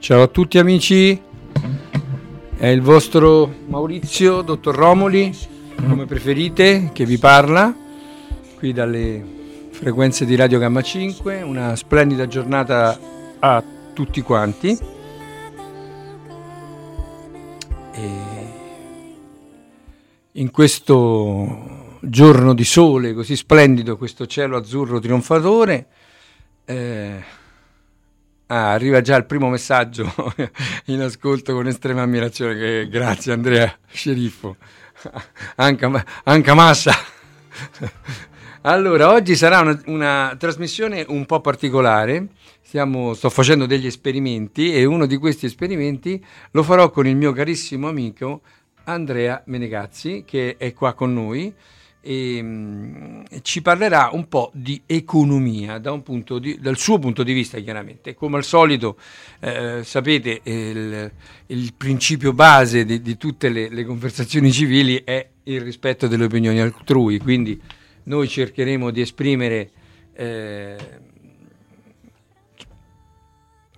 Ciao a tutti amici, è il vostro Maurizio, dottor Romoli, come preferite, che vi parla, qui dalle frequenze di Radio Gamma 5, una splendida giornata a tutti quanti. E in questo giorno di sole così splendido, questo cielo azzurro trionfatore, eh, Ah, arriva già il primo messaggio in ascolto con estrema ammirazione. Grazie Andrea Sceriffo. Anche, anche massa. Allora, oggi sarà una, una, trasmissione un po' particolare. Stiamo, sto facendo degli esperimenti e uno di questi esperimenti lo farò con il mio carissimo amico Andrea Menegazzi, che è qua con noi e, mh, ci parlerà un po' di economia di, dal suo punto di vista chiaramente. Come al solito eh, sapete il, il, principio base di, di tutte le, le, conversazioni civili è il rispetto delle opinioni altrui, quindi noi cercheremo di esprimere eh,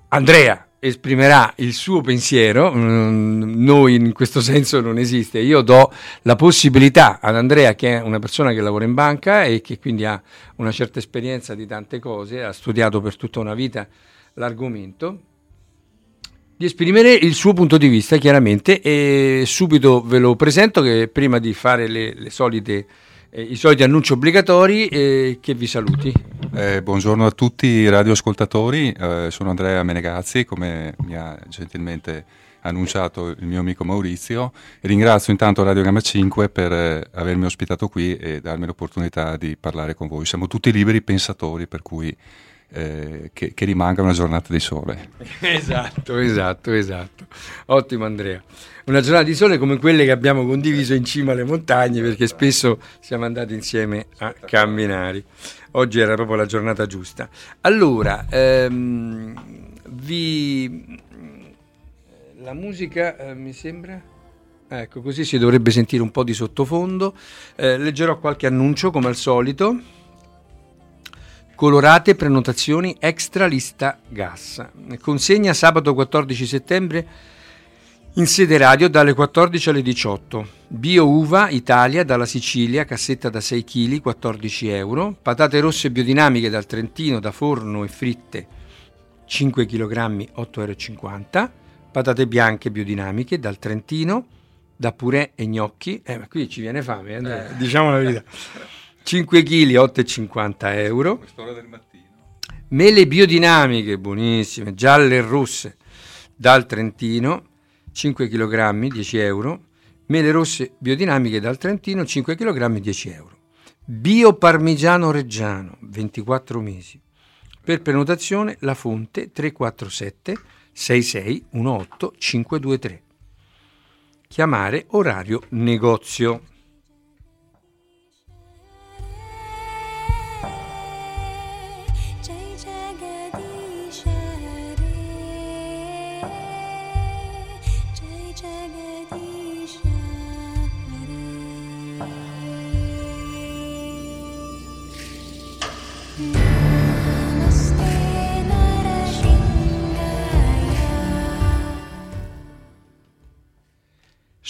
Andrea esprimerà il suo pensiero, mm, noi in questo senso non esiste, io do la possibilità ad Andrea che è una persona che lavora in banca e che quindi ha una certa esperienza di tante cose, ha studiato per tutta una vita l'argomento, di esprimere il suo punto di vista chiaramente e subito ve lo presento che prima di fare le, le solite eh, i soliti annunci obbligatori e che vi saluti. Eh, buongiorno a tutti i radioascoltatori, eh, sono Andrea Menegazzi, come mi ha gentilmente annunciato il mio amico Maurizio ringrazio intanto Radio Gamma 5 per eh, avermi ospitato qui e darmi l'opportunità di parlare con voi. Siamo tutti liberi pensatori, per cui eh, che, che, rimanga una giornata di sole. esatto, esatto, esatto. Ottimo Andrea. Una giornata di sole come quelle che abbiamo condiviso in cima alle montagne perché spesso siamo andati insieme a camminare. Oggi era proprio la giornata giusta. Allora, ehm, vi... la musica eh, mi sembra... Ecco, così si dovrebbe sentire un po' di sottofondo. Eh, leggerò qualche annuncio come al solito colorate prenotazioni extra lista gas. Consegna sabato 14 settembre in sede radio dalle 14 alle 18. Bio uva Italia dalla Sicilia, cassetta da 6 kg, 14 euro. Patate rosse biodinamiche dal Trentino da forno e fritte, 5 kg, 8,50 euro. Patate bianche biodinamiche dal Trentino, da purè e gnocchi. Eh, ma qui ci viene fame, eh, diciamo la verità. 5 kg 8,50 euro. Quest'ora del mattino. Mele biodinamiche, buonissime, gialle e rosse, dal Trentino, 5 kg 10 euro. Mele rosse biodinamiche dal Trentino, 5 kg 10 euro. Bio parmigiano reggiano, 24 mesi. Per prenotazione La Fonte 347 6618 523. Chiamare orario negozio.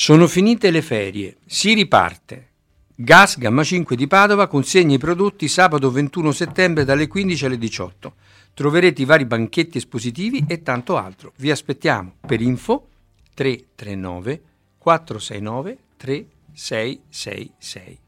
Sono finite le ferie, si riparte. Gas Gamma 5 di Padova consegna i prodotti sabato 21 settembre dalle 15 alle 18. Troverete i vari banchetti espositivi e tanto altro. Vi aspettiamo per info 339 469 3666.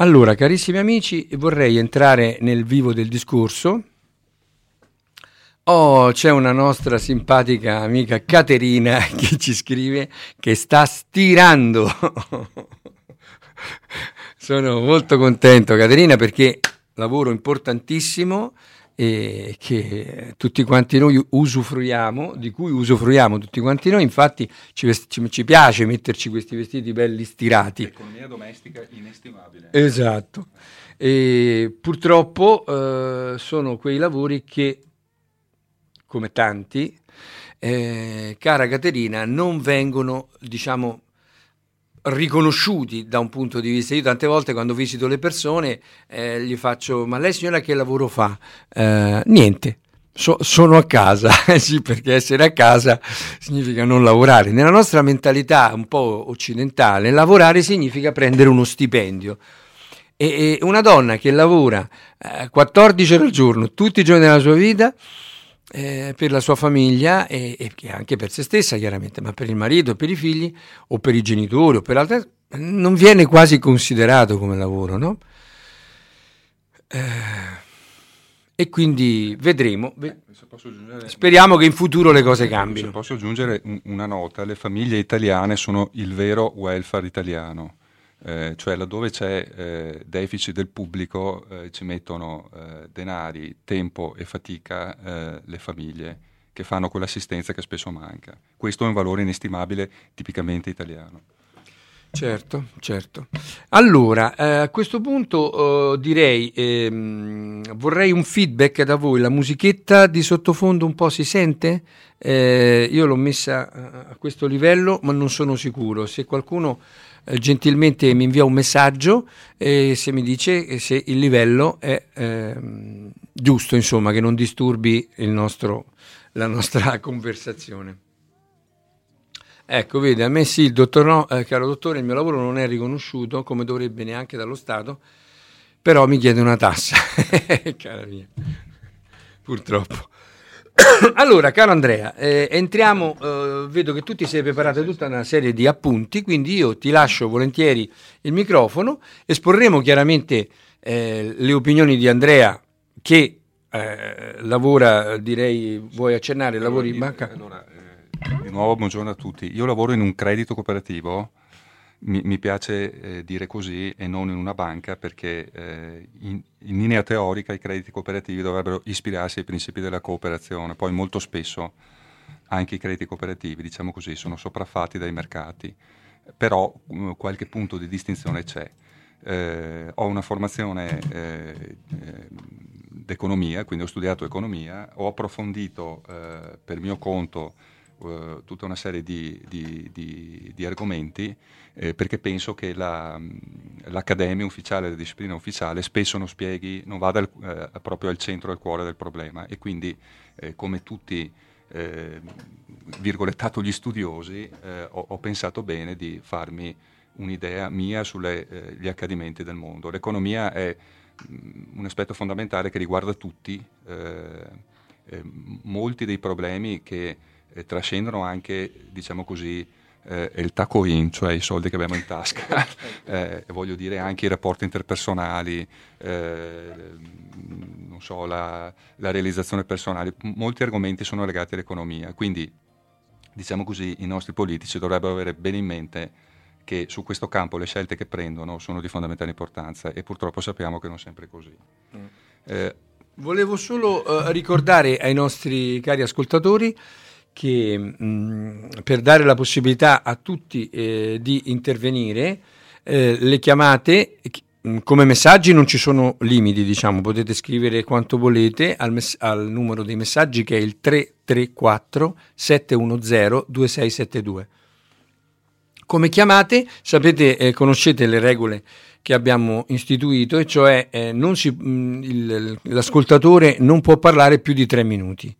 Allora, carissimi amici, vorrei entrare nel vivo del discorso. Oh, c'è una nostra simpatica amica Caterina che ci scrive che sta stirando. Sono molto contento, Caterina, perché lavoro importantissimo e che tutti quanti noi usufruiamo, di cui usufruiamo tutti quanti noi, infatti ci, vesti- ci, piace metterci questi vestiti belli stirati. Economia domestica inestimabile. Esatto. E purtroppo eh, sono quei lavori che, come tanti, eh, cara Caterina, non vengono, diciamo, riconosciuti da un punto di vista. Io tante volte quando visito le persone eh, gli faccio, ma lei signora che lavoro fa? Eh, niente. So, sono a casa, sì, perché essere a casa significa non lavorare. Nella nostra mentalità un po' occidentale, lavorare significa prendere uno stipendio. E, e una donna che lavora eh, 14 ore al giorno, tutti i giorni della sua vita, eh, per la sua famiglia e, e, anche per se stessa chiaramente, ma per il marito, per i figli o per i genitori o per altre, non viene quasi considerato come lavoro, no? Eh, e quindi vedremo. Eh, Speriamo che in futuro le cose cambino. Se posso aggiungere una nota, le famiglie italiane sono il vero welfare italiano eh, cioè laddove c'è eh, deficit del pubblico eh, ci mettono eh, denari, tempo e fatica eh, le famiglie che fanno quell'assistenza che spesso manca. Questo è un valore inestimabile tipicamente italiano. Certo, certo. Allora, eh, a questo punto direi, ehm, vorrei un feedback da voi, la musichetta di sottofondo un po' si sente? io l'ho messa a questo livello, ma non sono sicuro. Se qualcuno eh, gentilmente mi invia un messaggio e se mi dice se il livello è eh, giusto, insomma, che non disturbi nostro, la nostra conversazione. Ecco, vede, a me sì, dottor no, eh, caro dottore, il mio lavoro non è riconosciuto come dovrebbe neanche dallo Stato, però mi chiede una tassa, cara mia, purtroppo. allora, caro Andrea, eh, entriamo, eh, vedo che tu ti sei preparato tutta una serie di appunti, quindi io ti lascio volentieri il microfono, esporremo chiaramente eh, le opinioni di Andrea che eh, lavora, direi, vuoi accennare, lavori in banca? Allora, eh, di nuovo buongiorno a tutti, io lavoro in un credito cooperativo mi, mi piace eh, dire così e non in una banca perché eh, in, in, linea teorica i crediti cooperativi dovrebbero ispirarsi ai principi della cooperazione, poi molto spesso anche i crediti cooperativi, diciamo così, sono sopraffatti dai mercati, però um, qualche punto di distinzione c'è. Eh, ho una formazione eh, eh, d'economia, quindi ho studiato economia, ho approfondito eh, per mio conto uh, tutta una serie di, di, di, di argomenti eh, perché penso che la, l'accademia ufficiale, la disciplina ufficiale spesso non spieghi, non vada al, eh, proprio al centro, al cuore del problema e quindi eh, come tutti eh, virgolettato gli studiosi eh, ho, ho, pensato bene di farmi un'idea mia sugli eh, accadimenti del mondo. L'economia è mh, un aspetto fondamentale che riguarda tutti, molti dei problemi che trascendono anche, diciamo così, eh, il taco in, cioè i soldi che abbiamo in tasca, eh, voglio dire anche i rapporti interpersonali, eh, non so, la, la, realizzazione personale, molti argomenti sono legati all'economia, quindi diciamo così i nostri politici dovrebbero avere bene in mente che su questo campo le scelte che prendono sono di fondamentale importanza e purtroppo sappiamo che non è sempre così. Mm. Eh, Volevo solo uh, ricordare ai nostri cari ascoltatori che mh, per dare la possibilità a tutti eh, di intervenire, eh, le chiamate come messaggi non ci sono limiti, diciamo, potete scrivere quanto volete al, mess- al numero dei messaggi che è il 334 710 2672. Come chiamate? Sapete, eh, conoscete le regole che abbiamo istituito, e cioè eh, si, mh, il, l'ascoltatore non può parlare più di tre minuti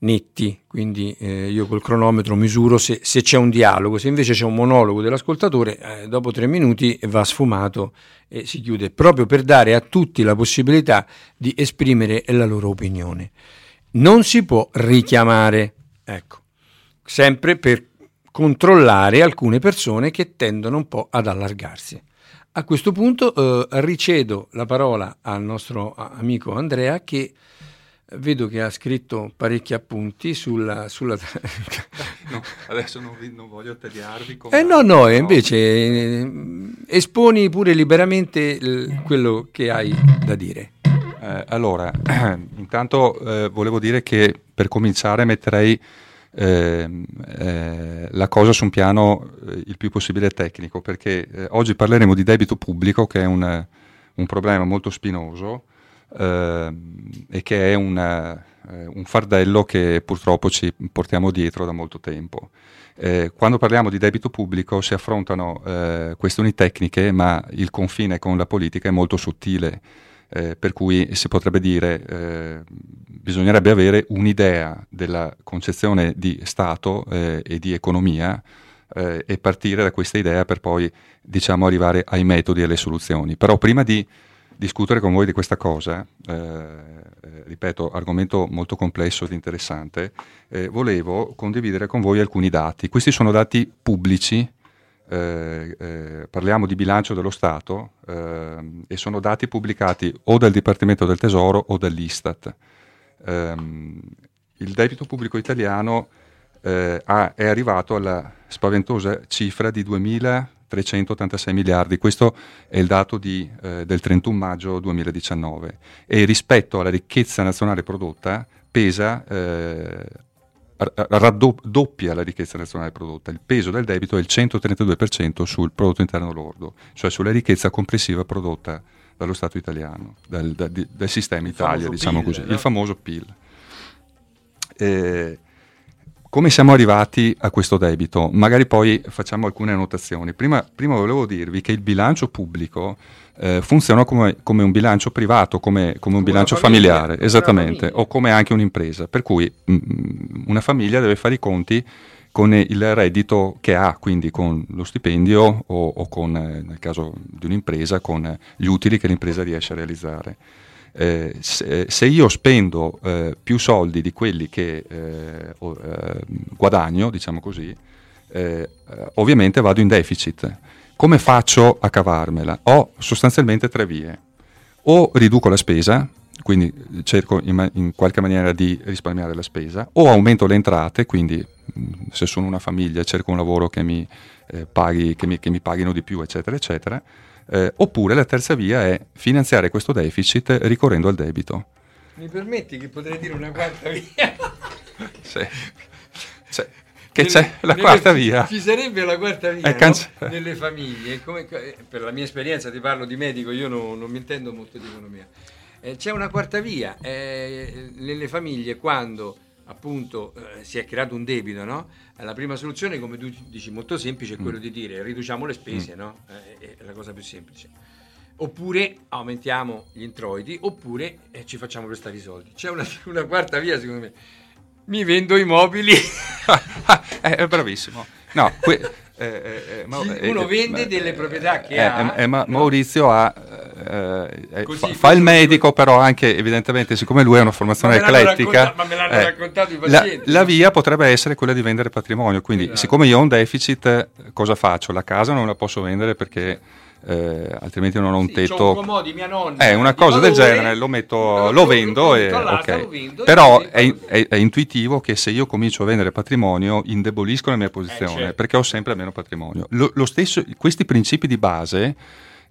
netti, quindi eh, io col cronometro misuro se, se, c'è un dialogo, se invece c'è un monologo dell'ascoltatore, eh, dopo tre minuti va sfumato e si chiude, proprio per dare a tutti la possibilità di esprimere la loro opinione. Non si può richiamare, ecco, sempre per controllare alcune persone che tendono un po' ad allargarsi. A questo punto eh, ricedo la parola al nostro amico Andrea che vedo che ha scritto parecchi appunti sulla... sulla... no, adesso non, vi, non voglio tagliarvi. Eh no, no, invece eh, esponi pure liberamente il, quello che hai da dire. Eh, allora, intanto eh, volevo dire che per cominciare metterei Ehm, eh, la cosa su un piano eh, il più possibile tecnico, perché eh, oggi parleremo di debito pubblico, che è un, un problema molto spinoso e che è una, eh, un fardello che purtroppo ci portiamo dietro da molto tempo. Eh, quando parliamo di debito pubblico si affrontano eh, questioni tecniche, ma il confine con la politica è molto sottile eh, per cui si potrebbe dire eh, bisognerebbe avere un'idea della concezione di Stato eh, e di economia e partire da questa idea per poi diciamo, arrivare ai metodi e alle soluzioni. Però prima di discutere con voi di questa cosa, eh, eh, ripeto, argomento molto complesso ed interessante, volevo condividere con voi alcuni dati. Questi sono dati pubblici eh, eh, parliamo di bilancio dello Stato eh, e sono dati pubblicati o dal Dipartimento del Tesoro o dall'Istat. Ehm, il debito pubblico italiano eh, ha, è arrivato alla spaventosa cifra di 2.386 miliardi, questo è il dato di, eh, del 31 maggio 2019 e rispetto alla ricchezza nazionale prodotta pesa eh, raddoppia la ricchezza nazionale prodotta. Il peso del debito è il 132% sul prodotto interno lordo, cioè sulla ricchezza complessiva prodotta dallo Stato italiano, dal, dal, dal sistema il Italia, diciamo PIL, così, no? il famoso PIL. Eh, come siamo arrivati a questo debito? Magari poi facciamo alcune annotazioni. Prima, prima volevo dirvi che il bilancio pubblico eh, funziona come, come, un bilancio privato, come, come un bilancio famiglia, familiare, esattamente, o come anche un'impresa. Per cui mh, mm, mm, una famiglia deve fare i conti con il reddito che ha, quindi con lo stipendio o, o con, eh, nel caso di un'impresa, con gli utili che l'impresa riesce a realizzare. Eh, se, io spendo eh, più soldi di quelli che eh, eh guadagno, diciamo così, ovviamente vado in deficit. Come faccio a cavarmela? Ho sostanzialmente tre vie. O riduco la spesa, quindi cerco in, in, qualche maniera di risparmiare la spesa, o aumento le entrate, quindi se sono una famiglia cerco un lavoro che mi, eh, paghi, che mi, che mi paghino di più, eccetera, eccetera. Eh, oppure la terza via è finanziare questo deficit ricorrendo al debito. Mi permetti che potrei dire una quarta via? sì. Cioè, che c'è la quarta via. Ci sarebbe la quarta via canc- no? nelle famiglie. Come, per la mia esperienza, ti parlo di medico, io no, non mi intendo molto di economia. Eh, c'è una quarta via eh, nelle famiglie quando appunto eh, si è creato un debito, no? La prima soluzione, come tu dici, molto semplice, è quello mm. di dire riduciamo le spese, mm. no? Eh, è la cosa più semplice. Oppure aumentiamo gli introiti, oppure eh, ci facciamo prestare i soldi. C'è una, una quarta via, secondo me mi vendo i mobili. Eh, è bravissimo. No, que- eh, eh, ma, uno vende delle proprietà che ha. ma Maurizio ha, fa, fa, il medico, però anche evidentemente, siccome lui ha una formazione eclettica. La, la, via potrebbe essere quella di vendere patrimonio. Quindi, esatto. siccome io ho un deficit, cosa faccio? La casa non la posso vendere perché eh, altrimenti non ho un sì, tetto. Un comodi, mia nonna, eh, una cosa del genere, lo, metto, lo vendo, e, okay. lo vendo Però è, è, è, intuitivo che se io comincio a vendere patrimonio indebolisco la mia posizione, eh, certo. perché ho sempre meno patrimonio. Lo, lo stesso, questi principi di base,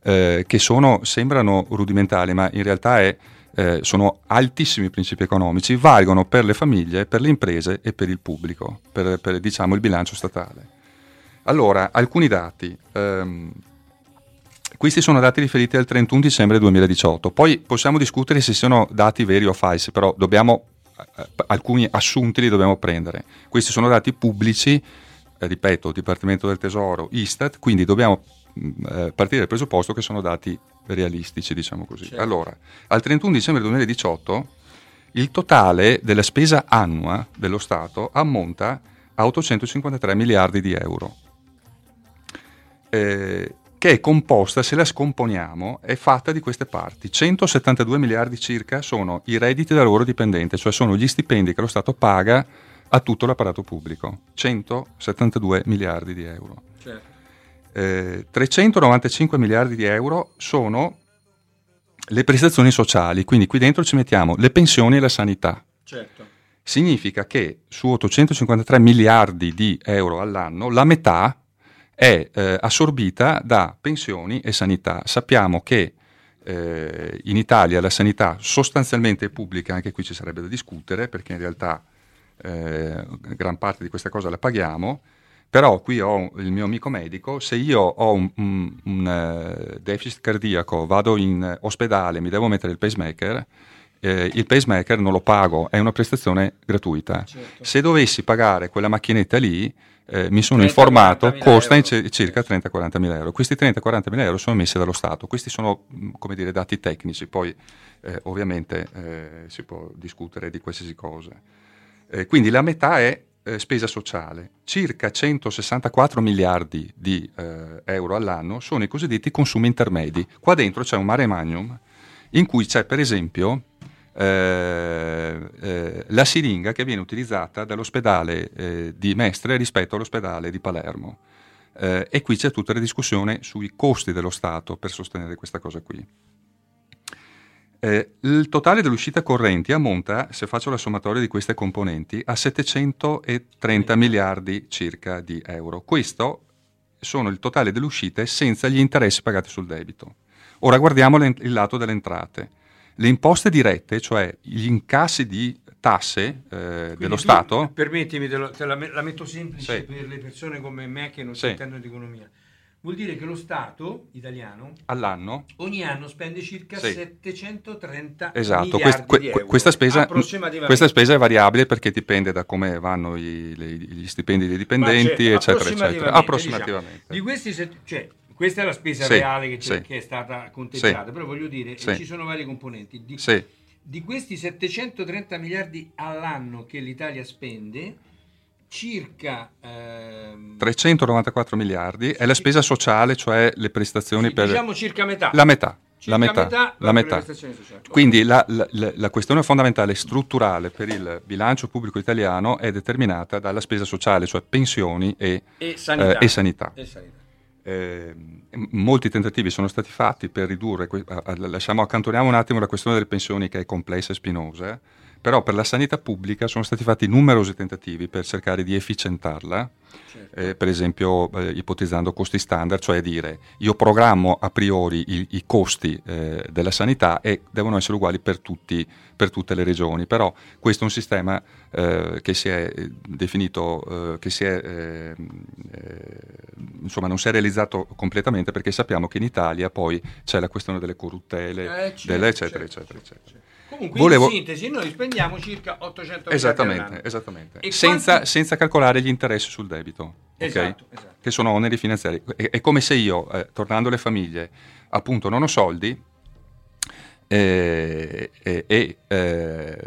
eh, che sono, sembrano rudimentali, ma in realtà è, eh, sono altissimi principi economici, valgono per le famiglie, per le imprese e per il pubblico, per, per diciamo, il bilancio statale. Allora, alcuni dati. Ehm, questi sono dati riferiti al 31 dicembre 2018. Poi possiamo discutere se siano dati veri o falsi, però dobbiamo, eh, alcuni assunti li dobbiamo prendere. Questi sono dati pubblici, eh, ripeto, Dipartimento del Tesoro, Istat, quindi dobbiamo mm, eh, partire dal presupposto che sono dati realistici, diciamo così. Certo. Allora, al 31 dicembre 2018 il totale della spesa annua dello Stato ammonta a 853 miliardi di euro. Eh, che è composta, se la scomponiamo, è fatta di queste parti. 172 miliardi circa sono i redditi da lavoro dipendente, cioè sono gli stipendi che lo Stato paga a tutto l'apparato pubblico. 172 miliardi di euro. Certo. Eh, 395 miliardi di euro sono le prestazioni sociali, quindi qui dentro ci mettiamo le pensioni e la sanità. Certo. Significa che su 853 miliardi di euro all'anno la metà è eh, assorbita da pensioni e sanità. Sappiamo che eh, in Italia la sanità sostanzialmente è pubblica, anche qui ci sarebbe da discutere, perché in realtà eh, gran parte di questa cosa la paghiamo, però qui ho il mio amico medico, se io ho un, un, un uh, deficit cardiaco, vado in ospedale, mi devo mettere il pacemaker, eh, il pacemaker non lo pago, è una prestazione gratuita. Certo. Se dovessi pagare quella macchinetta lì, eh, mi sono informato, costa c- circa 30-40 mila euro. Questi 30-40 mila euro sono messi dallo Stato, questi sono mm, come dire, dati tecnici, poi eh, ovviamente eh, si può discutere di qualsiasi cosa. Eh, quindi la metà è eh, spesa sociale, circa 164 miliardi di eh, euro all'anno sono i cosiddetti consumi intermedi. Qua dentro c'è un mare magnum in cui c'è per esempio eh, eh, la siringa che viene utilizzata dall'ospedale eh, di Mestre rispetto all'ospedale di Palermo. E qui c'è tutta la discussione sui costi dello Stato per sostenere questa cosa qui. Eh, il totale delle uscite correnti ammonta, se faccio la sommatoria di queste componenti, a 730 miliardi circa di euro. Questo sono il totale delle uscite senza gli interessi pagati sul debito. Ora guardiamo il lato delle entrate. Le imposte dirette, cioè gli incassi di tasse eh, dello tu, Stato... Permettimi, te, lo, la, la, metto semplice sì. per le persone come me che non sì. si intendono di economia. Vuol dire che lo Stato italiano all'anno ogni anno spende circa sì. 730 esatto, quest, que, questa, spesa, questa spesa è variabile perché dipende da come vanno i, le, gli stipendi dei dipendenti, certo, eccetera, eccetera. Approssimativamente. Diciamo, di questi, cioè, questa è la spesa sì, reale che, sì. che, è stata contemplata, sì. però voglio dire, ci sono vari componenti. Di, di, questi 730 miliardi all'anno che l'Italia spende, circa ehm, 394 miliardi è la spesa sociale, cioè le prestazioni per... Diciamo circa metà. La metà. La metà, metà, la metà. Quindi la, la, la, questione fondamentale strutturale per il bilancio pubblico italiano è determinata dalla spesa sociale, cioè pensioni e, e sanità. Eh, e sanità. E sanità. Eh, molti tentativi sono stati fatti per ridurre, lasciamo, accantoniamo un attimo la questione delle pensioni che è complessa e spinosa, però per la sanità pubblica sono stati fatti numerosi tentativi per cercare di efficientarla, certo. eh, per esempio eh, ipotizzando costi standard, cioè dire io programmo a priori i, i costi eh, della sanità e devono essere uguali per, tutti, per, tutte le regioni, però questo è un sistema eh, che si è definito, eh, che si è, eh, insomma non si è realizzato completamente perché sappiamo che in Italia poi c'è la questione delle corruttele, certo, delle eccetera, certo, eccetera, eccetera. Certo. Comunque, Volevo... in sintesi, noi spendiamo circa 800 esattamente, esattamente. Senza, quanti... senza, calcolare gli interessi sul debito, esatto, okay? esatto. che sono oneri finanziari. È, è come se io, eh, tornando alle famiglie, appunto non ho soldi eh, e eh, eh,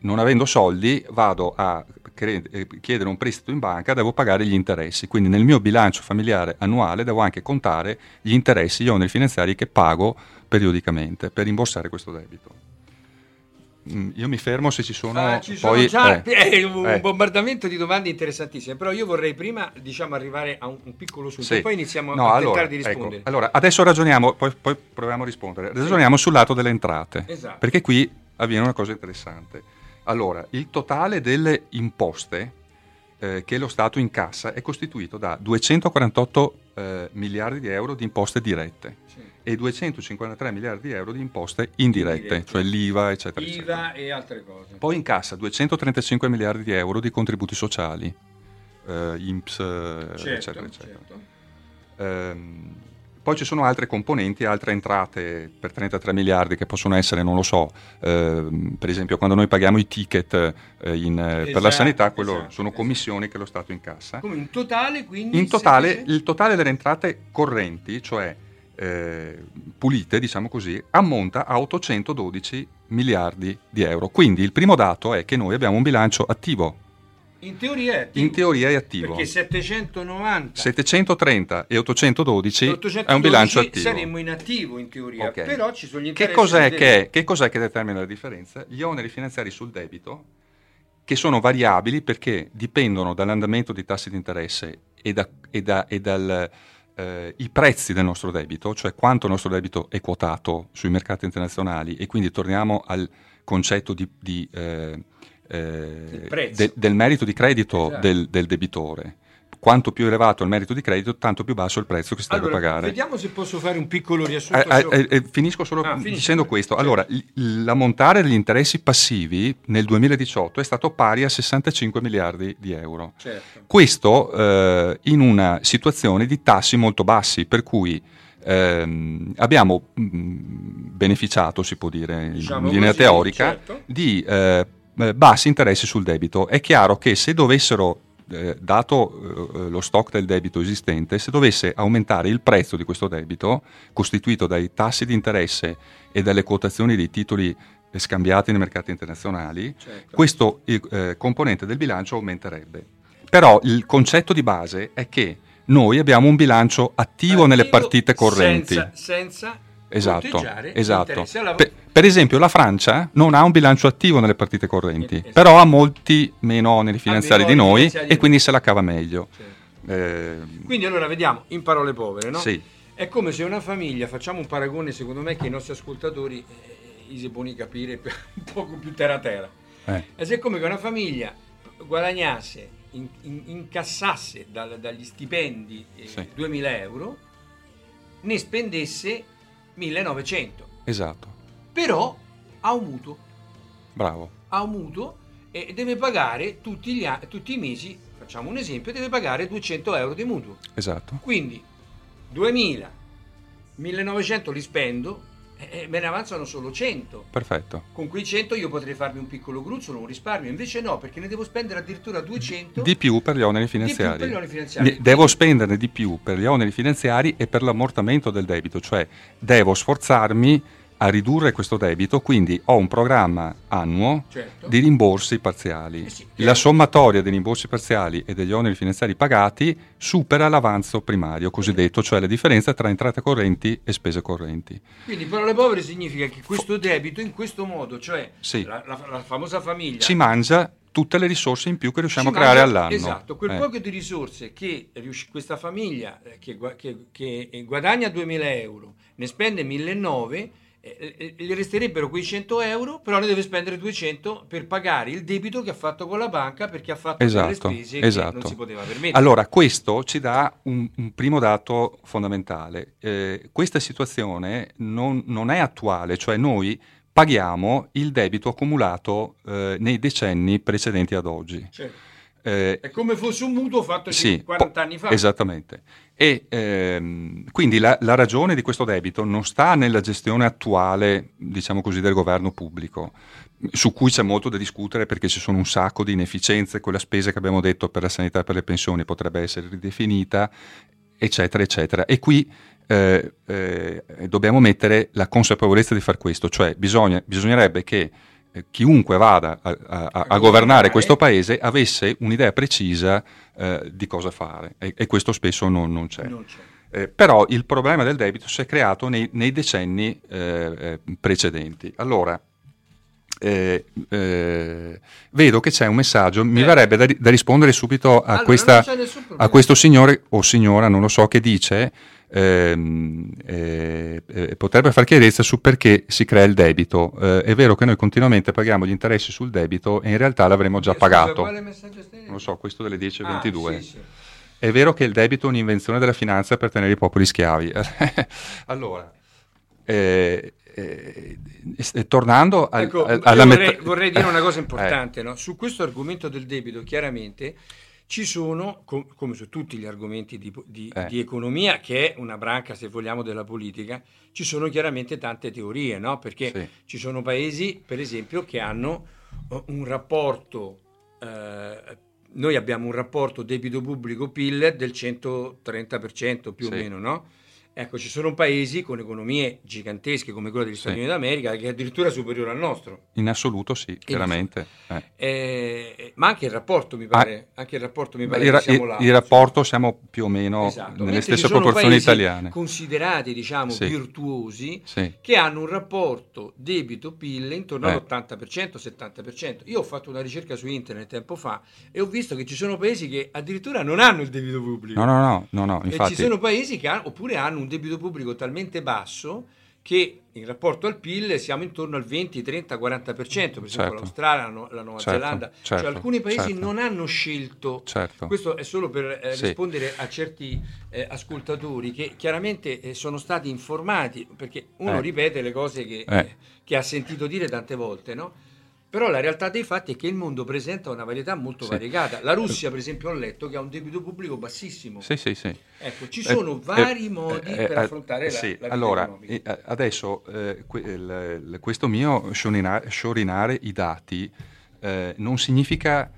non avendo soldi vado a eh, chiedere un prestito in banca, devo pagare gli interessi. Quindi nel mio bilancio familiare annuale devo anche contare gli interessi, gli oneri finanziari che pago periodicamente per rimborsare questo debito. Mm, io mi fermo se ci sono, ah, ci sono poi, già eh, un eh. bombardamento di domande interessantissime, però io vorrei prima diciamo, arrivare a un, un piccolo sunto sì. e poi iniziamo no, a allora, tentare di ecco, rispondere. Ecco. Allora, adesso ragioniamo, poi, poi, proviamo a rispondere. Ragioniamo sì. sul lato delle entrate, esatto. perché qui avviene una cosa interessante. Allora, il totale delle imposte eh, che lo Stato incassa è costituito da 248 eh, miliardi di euro di imposte dirette. Sì e 253 miliardi di euro di imposte indirette, indirette. cioè l'IVA, eccetera. IVA eccetera. e altre cose. Poi incassa 235 miliardi di euro di contributi sociali, eh, INPS, certo, eccetera, eccetera. Certo. Ehm, poi ci sono altre componenti, altre entrate per 33 miliardi che possono essere, non lo so, eh, per esempio quando noi paghiamo i ticket eh, in, esatto, per la sanità, quello esatto, sono esatto. commissioni che lo Stato incassa. Come in totale quindi? In totale, il totale delle entrate correnti, cioè eh, pulite, diciamo così, ammonta a 812 miliardi di euro. Quindi il primo dato è che noi abbiamo un bilancio attivo in teoria è attivo. In teoria è attivo. Perché 790, 730 e 812, 812 è un bilancio attivo. Saremmo in attivo in teoria, okay. però ci sono gli interessi. Che cos'è, che, che cos'è che determina la differenza? Gli oneri finanziari sul debito, che sono variabili perché dipendono dall'andamento dei tassi di interesse e, da, e, da, e dal... Eh, i prezzi del nostro debito, cioè quanto il nostro debito è quotato sui mercati internazionali e quindi torniamo al concetto di, di eh, eh, de, del merito di credito esatto. del, del, debitore. Quanto più elevato il merito di credito, tanto più basso il prezzo che si allora, deve pagare. Vediamo se posso fare un piccolo riassunto. Eh, eh, eh finisco solo ah, dicendo questo. Allora, l'ammontare degli interessi passivi nel 2018 è stato pari a 65 miliardi di euro. Certo. Questo eh, in una situazione di tassi molto bassi, per cui ehm, abbiamo mh, beneficiato, si può dire diciamo in linea così, teorica, certo. di eh, eh, bassi interessi sul debito. È chiaro che se dovessero eh, dato eh, lo stock del debito esistente, se dovesse aumentare il prezzo di questo debito, costituito dai tassi di interesse e dalle quotazioni dei titoli scambiati nei mercati internazionali, certo. questo eh, componente del bilancio aumenterebbe. Però il concetto di base è che noi abbiamo un bilancio attivo, attivo nelle partite correnti. Senza, senza esatto, esatto. Per, per, esempio la Francia non ha un bilancio attivo nelle partite correnti, esatto. però ha molti meno oneri finanziari di noi finanziari e quindi se la cava meglio. Certo. Eh, quindi allora vediamo in parole povere, no? Sì. È come se una famiglia, facciamo un paragone secondo me che i nostri ascoltatori eh, si buoni capire un poco più terra terra. Eh. È come che una famiglia guadagnasse, in, in, incassasse dal, dagli stipendi eh, sì. 2000 euro, ne spendesse 1900. Esatto. Però ha un mutuo. Bravo. Ha un mutuo e deve pagare tutti, gli, tutti i mesi, facciamo un esempio, deve pagare 200 euro di mutuo. Esatto. Quindi 2000, 1900 li spendo, eh, me ne avanzano solo 100. Perfetto. Con quei 100 io potrei farmi un piccolo gruzzolo, un risparmio, invece no, perché ne devo spendere addirittura 200. Di più per gli oneri finanziari. Gli oneri finanziari. Devo spenderne di più per gli oneri finanziari e per l'ammortamento del debito, cioè devo sforzarmi a ridurre questo debito, quindi ho un programma annuo certo. di rimborsi parziali. Eh sì, la sommatoria dei rimborsi parziali e degli oneri finanziari pagati supera l'avanzo primario cosiddetto, cioè la differenza tra entrate correnti e spese correnti. Quindi parole povere significa che questo debito in questo modo, cioè sì. la, la, la, famosa famiglia... Ci mangia tutte le risorse in più che riusciamo a creare mangia, all'anno. Esatto, quel eh. poco di risorse che questa famiglia eh, che, che, che guadagna 2.000 euro ne spende 1.900 eh, eh, gli resterebbero quei 100 euro, però ne deve spendere 200 per pagare il debito che ha fatto con la banca perché ha fatto esatto, delle spese esatto. che non si poteva permettere. Allora, questo ci dà un, un primo dato fondamentale. Eh, questa situazione non, non, è attuale, cioè noi paghiamo il debito accumulato eh, nei decenni precedenti ad oggi. Certo. Eh, è come fosse un mutuo fatto sì, 40 anni fa. Esattamente. E ehm, quindi la, la, ragione di questo debito non sta nella gestione attuale, diciamo così, del governo pubblico, su cui c'è molto da discutere perché ci sono un sacco di inefficienze, quella spesa che abbiamo detto per la sanità e per le pensioni potrebbe essere ridefinita, eccetera, eccetera. E qui eh, eh, dobbiamo mettere la consapevolezza di far questo, cioè bisogna, bisognerebbe che eh, chiunque vada a, a, a, a, governare questo paese avesse un'idea precisa eh, di cosa fare e, e questo spesso non, non c'è. Non c'è. Eh, però il problema del debito si è creato nei, nei decenni eh, eh precedenti. Allora, eh, vedo che c'è un messaggio, mi verrebbe da, da rispondere subito a, allora, questa, a questo signore o signora, non lo so, che dice ehm, eh, eh, potrebbe far chiarezza su perché si crea il debito. Eh, è vero che noi continuamente paghiamo gli interessi sul debito e in realtà l'avremmo già pagato. Non lo so, questo delle 10.22. Ah, sì, sì. È vero che il debito è un'invenzione della finanza per tenere i popoli schiavi. allora, eh, eh, tornando ecco, alla vorrei, metà... vorrei dire una cosa importante. Eh. No? Su questo argomento del debito, chiaramente ci sono, com- come su tutti gli argomenti di, di, eh. di, economia, che è una branca, se vogliamo, della politica, ci sono chiaramente tante teorie, no? Perché sì. ci sono paesi, per esempio, che hanno uh, un rapporto, uh, noi abbiamo un rapporto debito pubblico-PIL del 130% più sì. o meno, no? Ecco, ci sono paesi con economie gigantesche come quella degli Stati Uniti d'America che è addirittura superiore al nostro. In assoluto sì, chiaramente. Eh. Eh, ma anche il rapporto mi pare, ah, anche il rapporto mi pare il, siamo là. Il rapporto siamo più o meno esatto. nelle stesse proporzioni italiane. considerati diciamo sì. virtuosi sì. che hanno un rapporto debito-PIL intorno eh. all'80%, 70%. Io ho fatto una ricerca su internet tempo fa e ho visto che ci sono paesi che addirittura non hanno il debito pubblico. No, no, no, no, no infatti. E ci sono paesi che hanno, oppure hanno un un debito pubblico talmente basso che in rapporto al PIL siamo intorno al 20, 30, 40%, per esempio certo. l'Australia, la Nuova certo, Zelanda, cioè certo, alcuni paesi certo. non hanno scelto, certo. questo è solo per eh, sì. rispondere a certi eh, ascoltatori che chiaramente eh, sono stati informati, perché uno eh. ripete le cose che, eh. che, ha sentito dire tante volte, no? Però la realtà dei fatti è che il mondo presenta una varietà molto sì. variegata. La Russia, per esempio, ho letto che ha un debito pubblico bassissimo. Sì, sì, sì. Ecco, ci sono eh, vari eh, modi eh, per eh, affrontare sì. la, la Allora, eh, adesso eh, que- questo mio sciorinare, sciorinare i dati non significa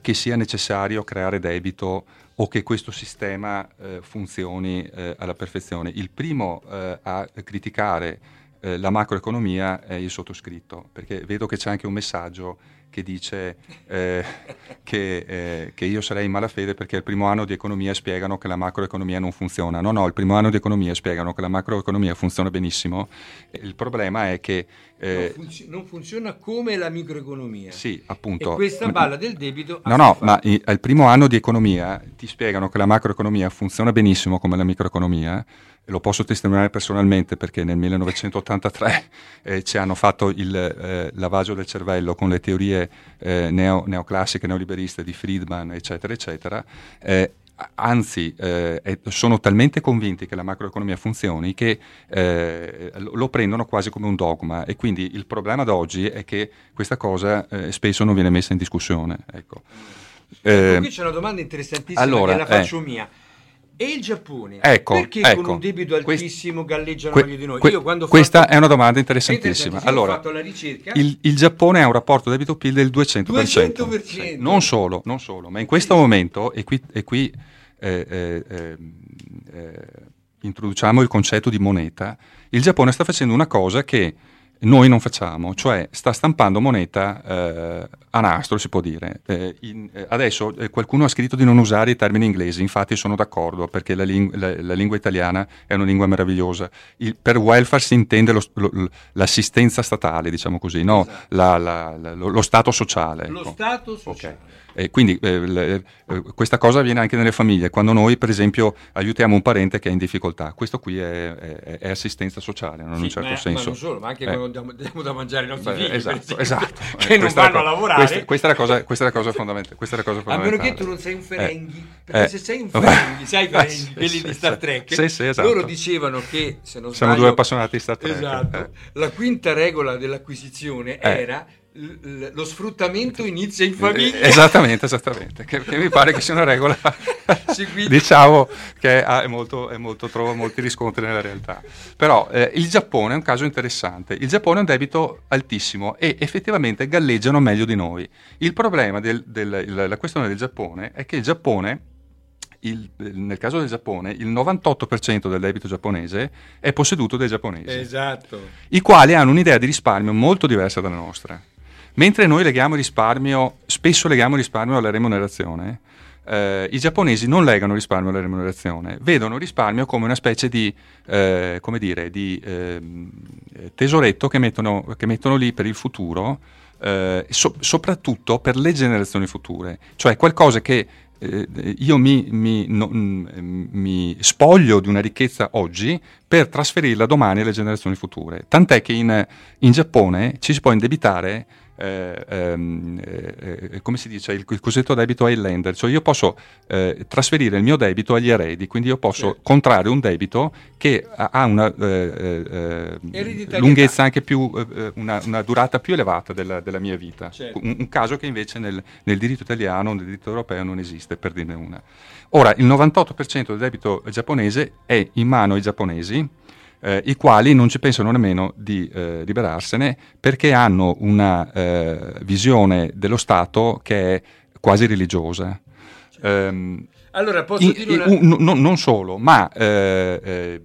che sia necessario creare debito o che questo sistema funzioni alla perfezione. Il primo a criticare eh, la macroeconomia è il sottoscritto, perché vedo che c'è anche un messaggio che dice eh, che, eh, che, io sarei in malafede perché il primo anno di economia spiegano che la macroeconomia non funziona. No, no, il primo anno di economia spiegano che la macroeconomia funziona benissimo. Il problema è che... Eh, non, funzi- non, funziona come la microeconomia. Sì, appunto. E questa balla del debito... No, no, ma i- al primo anno di economia ti spiegano che la macroeconomia funziona benissimo come la microeconomia lo posso testimoniare personalmente perché nel 1983 eh, ci hanno fatto il eh, lavaggio del cervello con le teorie eh, neo, neoclassiche, neoliberiste di Friedman, eccetera, eccetera. Eh, anzi, eh, sono talmente convinti che la macroeconomia funzioni che eh, lo prendono quasi come un dogma e quindi il problema d'oggi è che questa cosa spesso non viene messa in discussione. Ecco. qui c'è una domanda interessantissima allora, che la faccio mia e il Giappone? Ecco, perché ecco, con un debito altissimo quest, galleggiano que, meglio di noi? Que, questa fatto, è una domanda interessantissima. Allora, il, il, Giappone ha un rapporto debito-PIL del 200%. 200%. Non, solo, non solo, ma in questo sì. momento, e qui, e qui eh, eh, eh, eh, introduciamo il concetto di moneta, il Giappone sta facendo una cosa che noi non facciamo, cioè sta stampando moneta eh, a nastro, si può dire. Eh, in, eh, adesso eh, qualcuno ha scritto di non usare i termini inglesi, infatti sono d'accordo perché la, ling- la, la lingua italiana è una lingua meravigliosa. Il, per welfare si intende lo, lo, l'assistenza statale, diciamo così, no? esatto. la, lo, lo, Stato sociale. Lo ecco. Stato sociale. Okay. E quindi eh, le, eh, questa cosa avviene anche nelle famiglie, quando noi per esempio aiutiamo un parente che è in difficoltà, questo qui è, è, è assistenza sociale, in sì, un certo ma, senso. Ma non solo, ma anche eh. quando diamo, diamo, da mangiare ai nostri Beh, figli, esatto, esatto. che eh, non vanno a lavorare. Questa, questa, è la cosa, questa è la cosa fondamentale. Questa è la cosa fondamentale. A meno che tu non sei un Ferenghi, eh. perché eh. se sei un Ferenghi, sai i Ferenghi, quelli di Star Trek, sì, sì, esatto. loro dicevano che, se non Siamo sbaglio, due appassionati di Star Trek. Esatto, la quinta regola dell'acquisizione era lo sfruttamento inizia in famiglia. Esattamente, esattamente, che, che mi pare che sia una regola, diciamo, che è molto, è molto, trova molti riscontri nella realtà. Però eh, il Giappone è un caso interessante. Il Giappone ha un debito altissimo e effettivamente galleggiano meglio di noi. Il problema della questione del Giappone è che il Giappone il, nel caso del Giappone, il 98% del debito giapponese è posseduto dai giapponesi, esatto. i quali hanno un'idea di risparmio molto diversa dalla nostra. Mentre noi leghiamo risparmio, spesso leghiamo risparmio alla remunerazione, eh, i giapponesi non legano risparmio alla remunerazione, vedono risparmio come una specie di, eh, dire, di eh, tesoretto che mettono, che mettono, lì per il futuro, eh, so, soprattutto per le generazioni future, cioè qualcosa che eh, io mi, mi, no, mm, mi, spoglio di una ricchezza oggi per trasferirla domani alle generazioni future. Tant'è che in, in Giappone ci si può indebitare eh, ehm, eh, come si dice, il, il, cosiddetto debito Highlander, cioè io posso eh, trasferire il mio debito agli eredi, quindi io posso certo. contrarre un debito che ha una eh, eh, lunghezza anche più, una, una, durata più elevata della, della mia vita, certo. un, un, caso che invece nel, nel diritto italiano, nel diritto europeo non esiste, per dirne una. Ora, il 98% del debito giapponese è in mano ai giapponesi, eh, i quali non ci pensano nemmeno di eh, liberarsene perché hanno una eh, visione dello Stato che è quasi religiosa. Um, allora, posso in, dire una... un, no, non solo, ma eh, eh,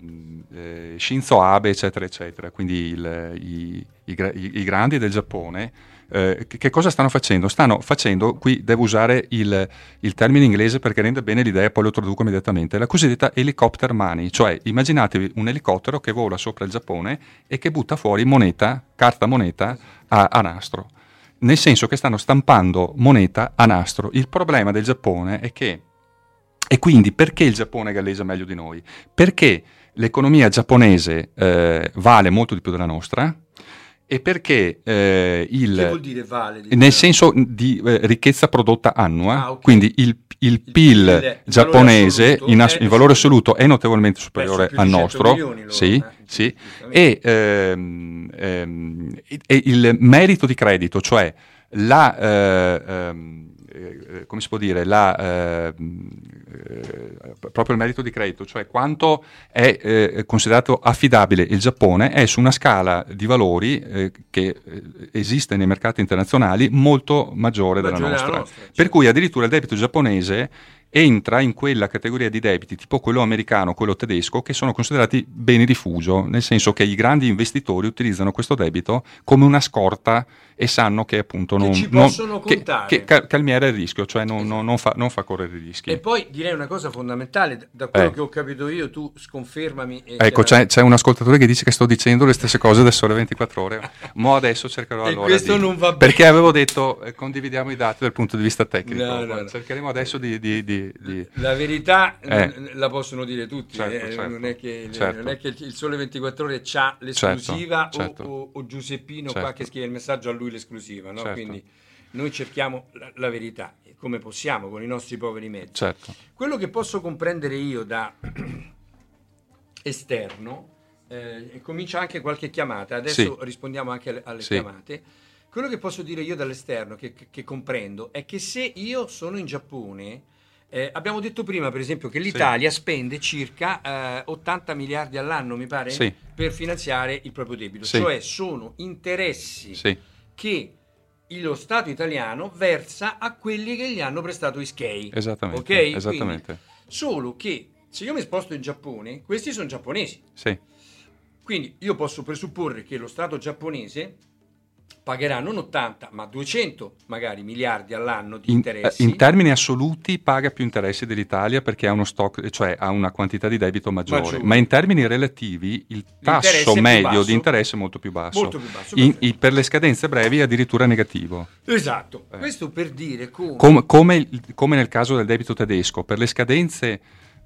eh, Shinzo Abe, eccetera, eccetera, quindi il, i, i, i grandi del Giappone, eh, che cosa stanno facendo? Stanno facendo, qui devo usare il, il, termine inglese perché rende bene l'idea poi lo traduco immediatamente, la cosiddetta helicopter money, cioè immaginatevi un elicottero che vola sopra il Giappone e che butta fuori moneta, carta moneta a, a nastro, nel senso che stanno stampando moneta a nastro. Il problema del Giappone è che, e quindi perché il Giappone galleggia meglio di noi? Perché l'economia giapponese eh, vale molto di più della nostra, e perché eh, il... Che vuol dire vale? Nel senso di eh, ricchezza prodotta annua, ah, okay. quindi il, il, il PIL, PIL giapponese valore in, ass- in, valore assoluto è notevolmente superiore al nostro, loro, sì, eh? sì. E, ehm, ehm, e, il merito di credito, cioè la... Eh, ehm, eh, come si può dire, la, eh, eh, proprio il merito di credito, cioè quanto è eh, considerato affidabile il Giappone, è su una scala di valori eh, che eh, esiste nei mercati internazionali molto maggiore, maggiore della nostra. nostra certo. Per cui addirittura il debito giapponese entra in quella categoria di debiti tipo quello americano, quello tedesco, che sono considerati beni rifugio, nel senso che i grandi investitori utilizzano questo debito come una scorta e sanno che appunto non, che non che, che, calmiera il rischio, cioè non, esatto. non, fa, non, fa, correre i rischi. E poi direi una cosa fondamentale, da quello eh. che ho capito io, tu sconfermami. ecco, c'è, c'è, un ascoltatore che dice che sto dicendo le stesse cose da sole 24 ore, ma adesso cercherò allora questo di, non va bene. Perché avevo detto eh, condividiamo i dati dal punto di vista tecnico, no, no, no. cercheremo adesso di, di, di, di... La verità eh. la possono dire tutti, certo, eh, certo, non, è che, certo. non, è che, il Sole 24 ore ha l'esclusiva certo, o, certo. o, o, Giuseppino qua che scrive il messaggio a lui l'esclusiva, no? Certo. Quindi noi cerchiamo la, la, verità come possiamo con i nostri poveri mezzi. Certo. Quello che posso comprendere io da esterno, eh, comincia anche qualche chiamata, adesso sì. rispondiamo anche alle, alle sì. chiamate. Quello che posso dire io dall'esterno, che, che comprendo, è che se io sono in Giappone, eh, abbiamo detto prima, per esempio, che l'Italia sì. spende circa eh, 80 miliardi all'anno, mi pare, sì. per finanziare il proprio debito. Sì. Cioè sono interessi che lo Stato italiano versa a quelli che gli hanno prestato i SKEI. Esattamente. Okay? esattamente. Quindi, solo che se io mi sposto in Giappone, questi sono giapponesi. Quindi io posso presupporre che lo Stato giapponese pagherà non 80 ma 200 magari miliardi all'anno di interessi. In, in, termini assoluti paga più interessi dell'Italia perché ha uno stock, cioè ha una quantità di debito maggiore, maggiore. ma in termini relativi il tasso medio di interesse è molto più basso. Molto più basso in, in, per le scadenze brevi addirittura negativo. Esatto, eh. questo per dire come... Com, come... come nel caso del debito tedesco, per le scadenze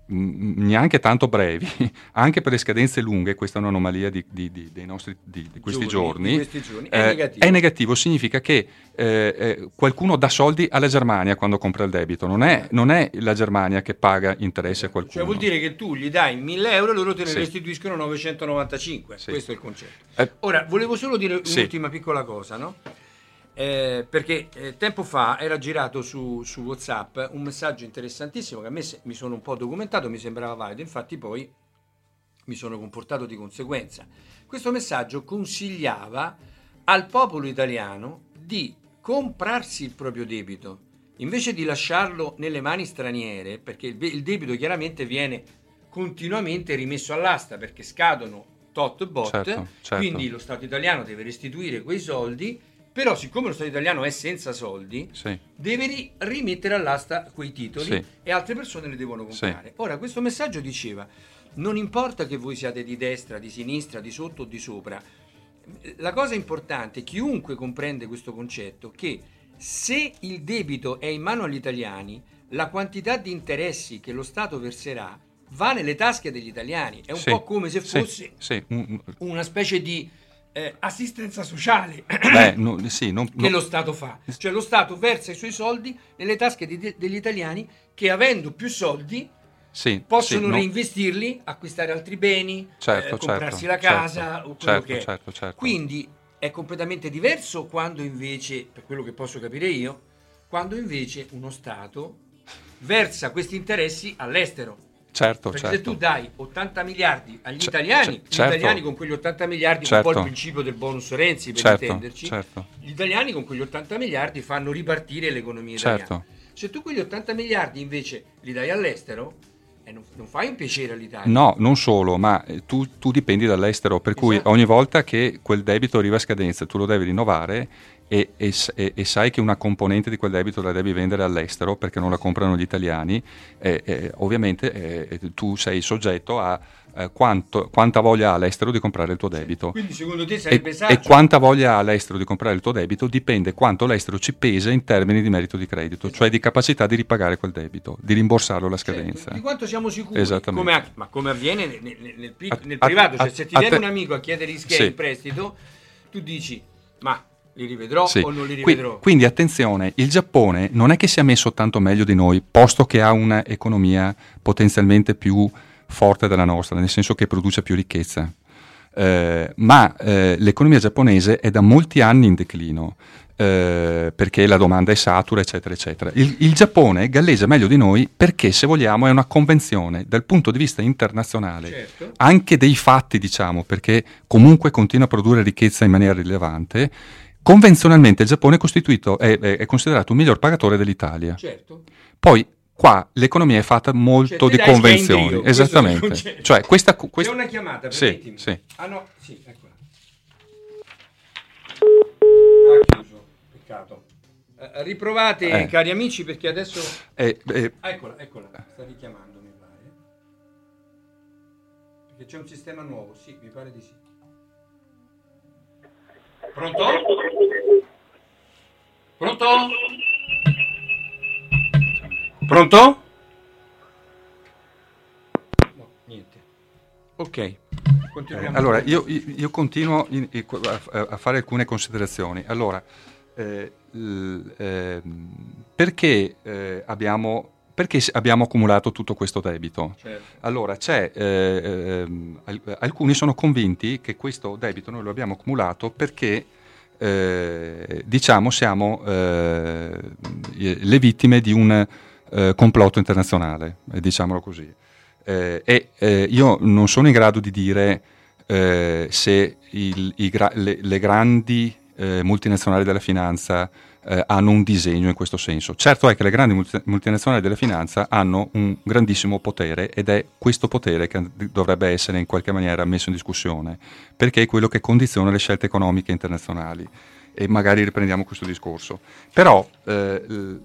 neanche tanto brevi, anche per le scadenze lunghe, questa è un'anomalia di, di, di, dei nostri, di, questi giorni, questi giorni. È, eh, negativo. è, negativo. significa che eh, eh, qualcuno dà soldi alla Germania quando compra il debito, non è, non è, la Germania che paga interessi a qualcuno. Cioè vuol dire che tu gli dai 1000 euro e loro te ne sì. restituiscono 995, sì. questo è il concetto. Eh, Ora, volevo solo dire un'ultima piccola cosa, no? Eh, perché eh, tempo fa era girato su, su, WhatsApp un messaggio interessantissimo che a me se, mi sono un po' documentato, mi sembrava valido, infatti poi mi sono comportato di conseguenza. Questo messaggio consigliava al popolo italiano di comprarsi il proprio debito invece di lasciarlo nelle mani straniere, perché il, il debito chiaramente viene continuamente rimesso all'asta perché scadono tot bot, certo, certo. quindi lo Stato italiano deve restituire quei soldi però, siccome lo Stato italiano è senza soldi, sì. deve ri- rimettere all'asta quei titoli sì. e altre persone li devono comprare. Sì. Ora, questo messaggio diceva: non importa che voi siate di destra, di sinistra, di sotto o di sopra, la cosa importante, chiunque comprende questo concetto, che se il debito è in mano agli italiani, la quantità di interessi che lo Stato verserà va nelle tasche degli italiani. È un po' come se fosse una specie di eh, assistenza sociale Beh, no, sì, non, che lo Stato fa. Cioè lo Stato versa i suoi soldi nelle tasche di, degli italiani che avendo più soldi sì, possono sì, no. reinvestirli, acquistare altri beni, certo, eh, comprarsi certo, la casa certo, o quello certo, che è. certo, certo. Quindi è completamente diverso quando invece, per quello che posso capire io, quando invece uno Stato versa questi interessi all'estero. Certo, Perché certo. se tu dai 80 miliardi agli C- italiani, c- gli certo. italiani con quegli 80 miliardi, Certo. un po' il principio del bonus Renzi per Certo, intenderci, certo. gli italiani con quegli 80 miliardi fanno ripartire l'economia italiana. Certo. Se tu quegli 80 miliardi invece li dai all'estero, eh, non, non fai un piacere all'Italia. No, non solo, ma eh, tu, tu dipendi dall'estero, per cui Esatto. ogni volta che quel debito arriva a scadenza tu lo devi rinnovare e, e e- e sai che una componente di quel debito la devi vendere all'estero perché non la comprano gli italiani, eh, eh, ovviamente eh, tu sei soggetto a eh, quanto- quanta voglia ha all'estero di comprare il tuo debito. Quindi secondo te E, sarebbe e saggio? quanta voglia ha all'estero di comprare il tuo debito dipende quanto l'estero ci pesa in termini di merito di credito, cioè di capacità di ripagare quel debito, di rimborsarlo alla Certo, scadenza. di quanto siamo sicuri? Esattamente. Come ma come avviene nel, nel- nel A- nel a- privato, cioè a- se ti a viene te- un amico a chiedere Sì. in prestito, tu dici, ma li rivedrò Sì. o non li rivedrò? quindi attenzione, il Giappone non è che sia messo tanto meglio di noi, posto che ha un'economia potenzialmente più forte della nostra, nel senso che produce più ricchezza. Eh, ma eh, l'economia giapponese è da molti anni in declino. eh, perché la domanda è satura, eccetera, eccetera. Il, il Giappone galleggia meglio di noi perché, se vogliamo, è una convenzione dal punto di vista internazionale Certo. anche dei fatti, diciamo, perché comunque continua a produrre ricchezza in maniera rilevante, convenzionalmente il Giappone è, costituito, è, è- considerato un miglior pagatore dell'Italia. Certo. Poi qua l'economia è fatta molto Cioè, di convenzioni. Esattamente. Cioè, questa, C'è questa- una chiamata, Sì, sì. Ah no, sì, eccola. Ha chiuso, peccato. Eh, riprovate, Eh. cari amici, perché adesso... è- Ah, eccola, eccola, sta richiamando, mi pare. Perché c'è un sistema nuovo, sì, mi pare di sì. Pronto? Pronto? Pronto? No, niente. Ok, continuiamo. allora, io, io- continuo in- in- a, a fare alcune considerazioni. Allora, eh, l- ehm, perché, eh, abbiamo, perché abbiamo accumulato tutto questo debito? Certo. Allora, c'è, eh, al- alcuni sono convinti che questo debito noi lo abbiamo accumulato perché, eh, diciamo, siamo eh, le vittime di un eh, complotto internazionale, eh, diciamolo così. Eh, e eh, io non sono in grado di dire eh, se il- gra- le, le grandi eh, multinazionali della finanza eh, hanno un disegno in questo senso. Certo è che le grandi multi- multinazionali della finanza hanno un grandissimo potere ed è questo potere che dovrebbe essere in qualche maniera messo in discussione, perché è quello che condiziona le scelte economiche internazionali. E magari riprendiamo questo discorso. Però eh,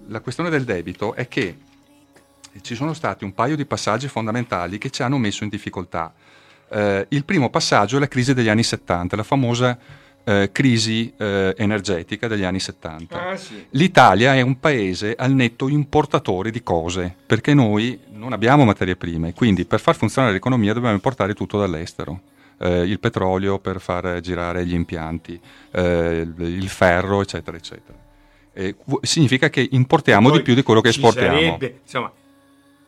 la questione del debito è che ci sono stati un paio di passaggi fondamentali che ci hanno messo in difficoltà. Eh, il primo passaggio è la crisi degli anni 70, la famosa eh, crisi eh, energetica degli anni 70. Ah sì. L'Italia è un paese al netto importatore di cose, perché noi non abbiamo materie prime, quindi per far funzionare l'economia dobbiamo importare tutto dall'estero. Eh, il petrolio per far girare gli impianti, eh, il, ferro, eccetera, eccetera. Significa che importiamo di più di quello che esportiamo. sarebbe, insomma,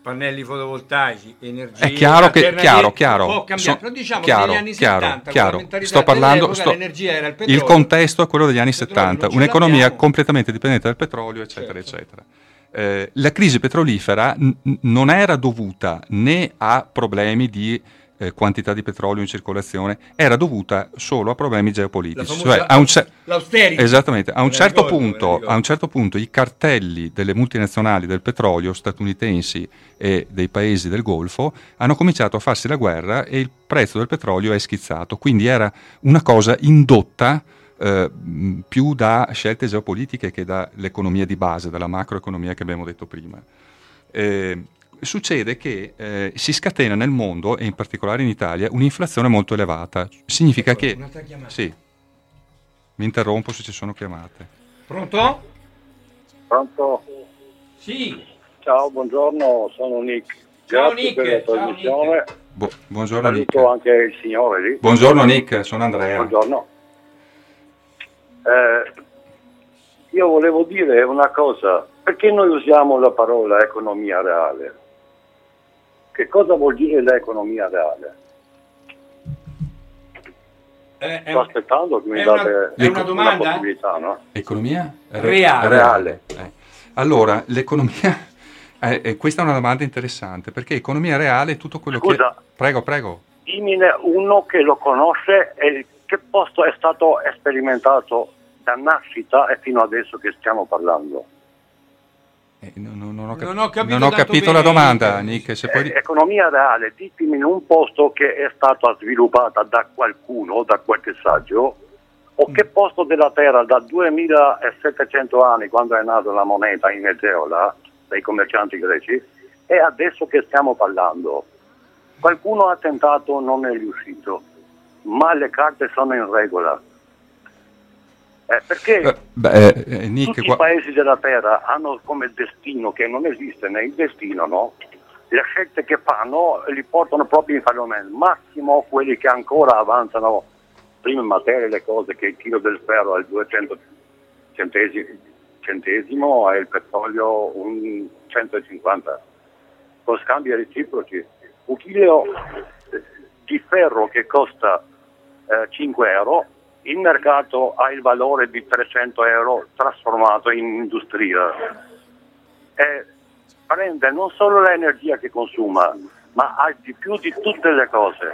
pannelli fotovoltaici, energia. È chiaro che, chiaro, chiaro, Può cambiare, so- però diciamo chiaro, negli anni chiaro, 70, chiaro. Sto parlando, sto- l'energia era il petrolio. il contesto è quello degli anni Il petrolio 70, non ce un'economia completamente dipendente dal petrolio, eccetera, Certo. eccetera. Eh, la crisi petrolifera n- non era dovuta né a problemi di eh, quantità di petrolio in circolazione, era dovuta solo a problemi geopolitici. Cioè, a un cer-. Esattamente, a un, certo punto, a un certo punto i cartelli delle multinazionali del petrolio statunitensi e dei paesi del Golfo hanno cominciato a farsi la guerra e il prezzo del petrolio è schizzato, quindi era una cosa indotta eh, più da scelte geopolitiche che dall'economia di base, dalla macroeconomia che abbiamo detto prima. Eh, succede che eh, si scatena nel mondo, e in particolare in Italia, un'inflazione molto elevata. Significa Ecco, che... un'altra chiamata. Sì, mi interrompo se ci sono chiamate. Pronto? Pronto? Sì. Ciao, buongiorno, sono Nick. Ciao, Grazie Nick, per la trasmissione. Bu- buongiorno Nick. Anche il signore lì. Buongiorno Nick, sono Andrea. Buongiorno. Eh, io volevo dire una cosa, perché noi usiamo la parola economia reale? Che cosa vuol dire l'economia reale? Eh, è, Sto aspettando che mi una- date è una domanda? possibilità, no? Economia Reale. Reale. Eh. Allora, l'economia... eh, eh, questa è una domanda interessante, perché economia reale è tutto quello Scusa. che... Prego, prego. Dimmene uno che lo conosce e che posto è stato sperimentato da nascita e fino adesso che stiamo parlando. Eh, non, non- non ho, Non ho capito non ho capito la domanda, Nick. Se puoi... Eh, economia reale, ditemi un posto che è stata sviluppata da qualcuno, da qualche saggio, o che posto della Terra da 2700 anni, quando è nata la moneta in Egeola, dai commercianti greci, e adesso che stiamo parlando. Qualcuno ha tentato, non è riuscito, ma le carte sono in regola. Eh, perché Eh, beh, eh, Nick, tutti qua- i paesi della Terra hanno come destino, che non esiste né il destino, no? Le scelte che fanno li portano proprio in fallimento. Massimo quelli che ancora avanzano prima in materia le cose che il chilo del ferro al 200 centesimi, centesimo e il petrolio un 150 con scambi reciproci. Un chilo di ferro che costa eh, 5 euro, il mercato ha il valore di 300 euro trasformato in industria. E prende non solo l'energia che consuma, ma ha di più di tutte le cose.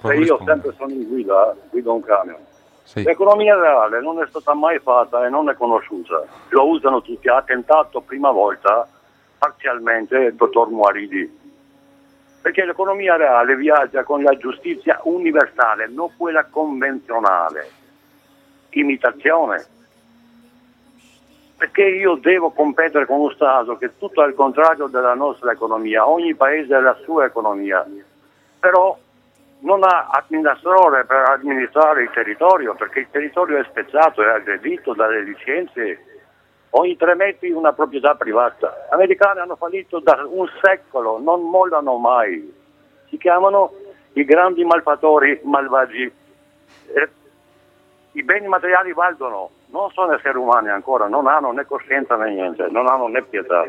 Se io sempre sono in guida, guido un camion. Sì. L'economia reale non è stata mai fatta e non è conosciuta. Lo usano tutti. Ha tentato prima volta parzialmente il dottor Muaridi. Perché l'economia reale viaggia con la giustizia universale, non quella convenzionale. Imitazione. Perché io devo competere con uno Stato che è tutto al contrario della nostra economia. Ogni paese ha la sua economia. Però non ha amministratore per amministrare il territorio perché il territorio è spezzato, è aggredito dalle licenze. Ogni tre metri una proprietà privata. Gli americani hanno fallito da un secolo, non mollano mai. Si chiamano i grandi malfattori malvagi. Eh, I beni materiali valgono, non sono esseri umani ancora, non hanno né coscienza né niente, non hanno né pietà.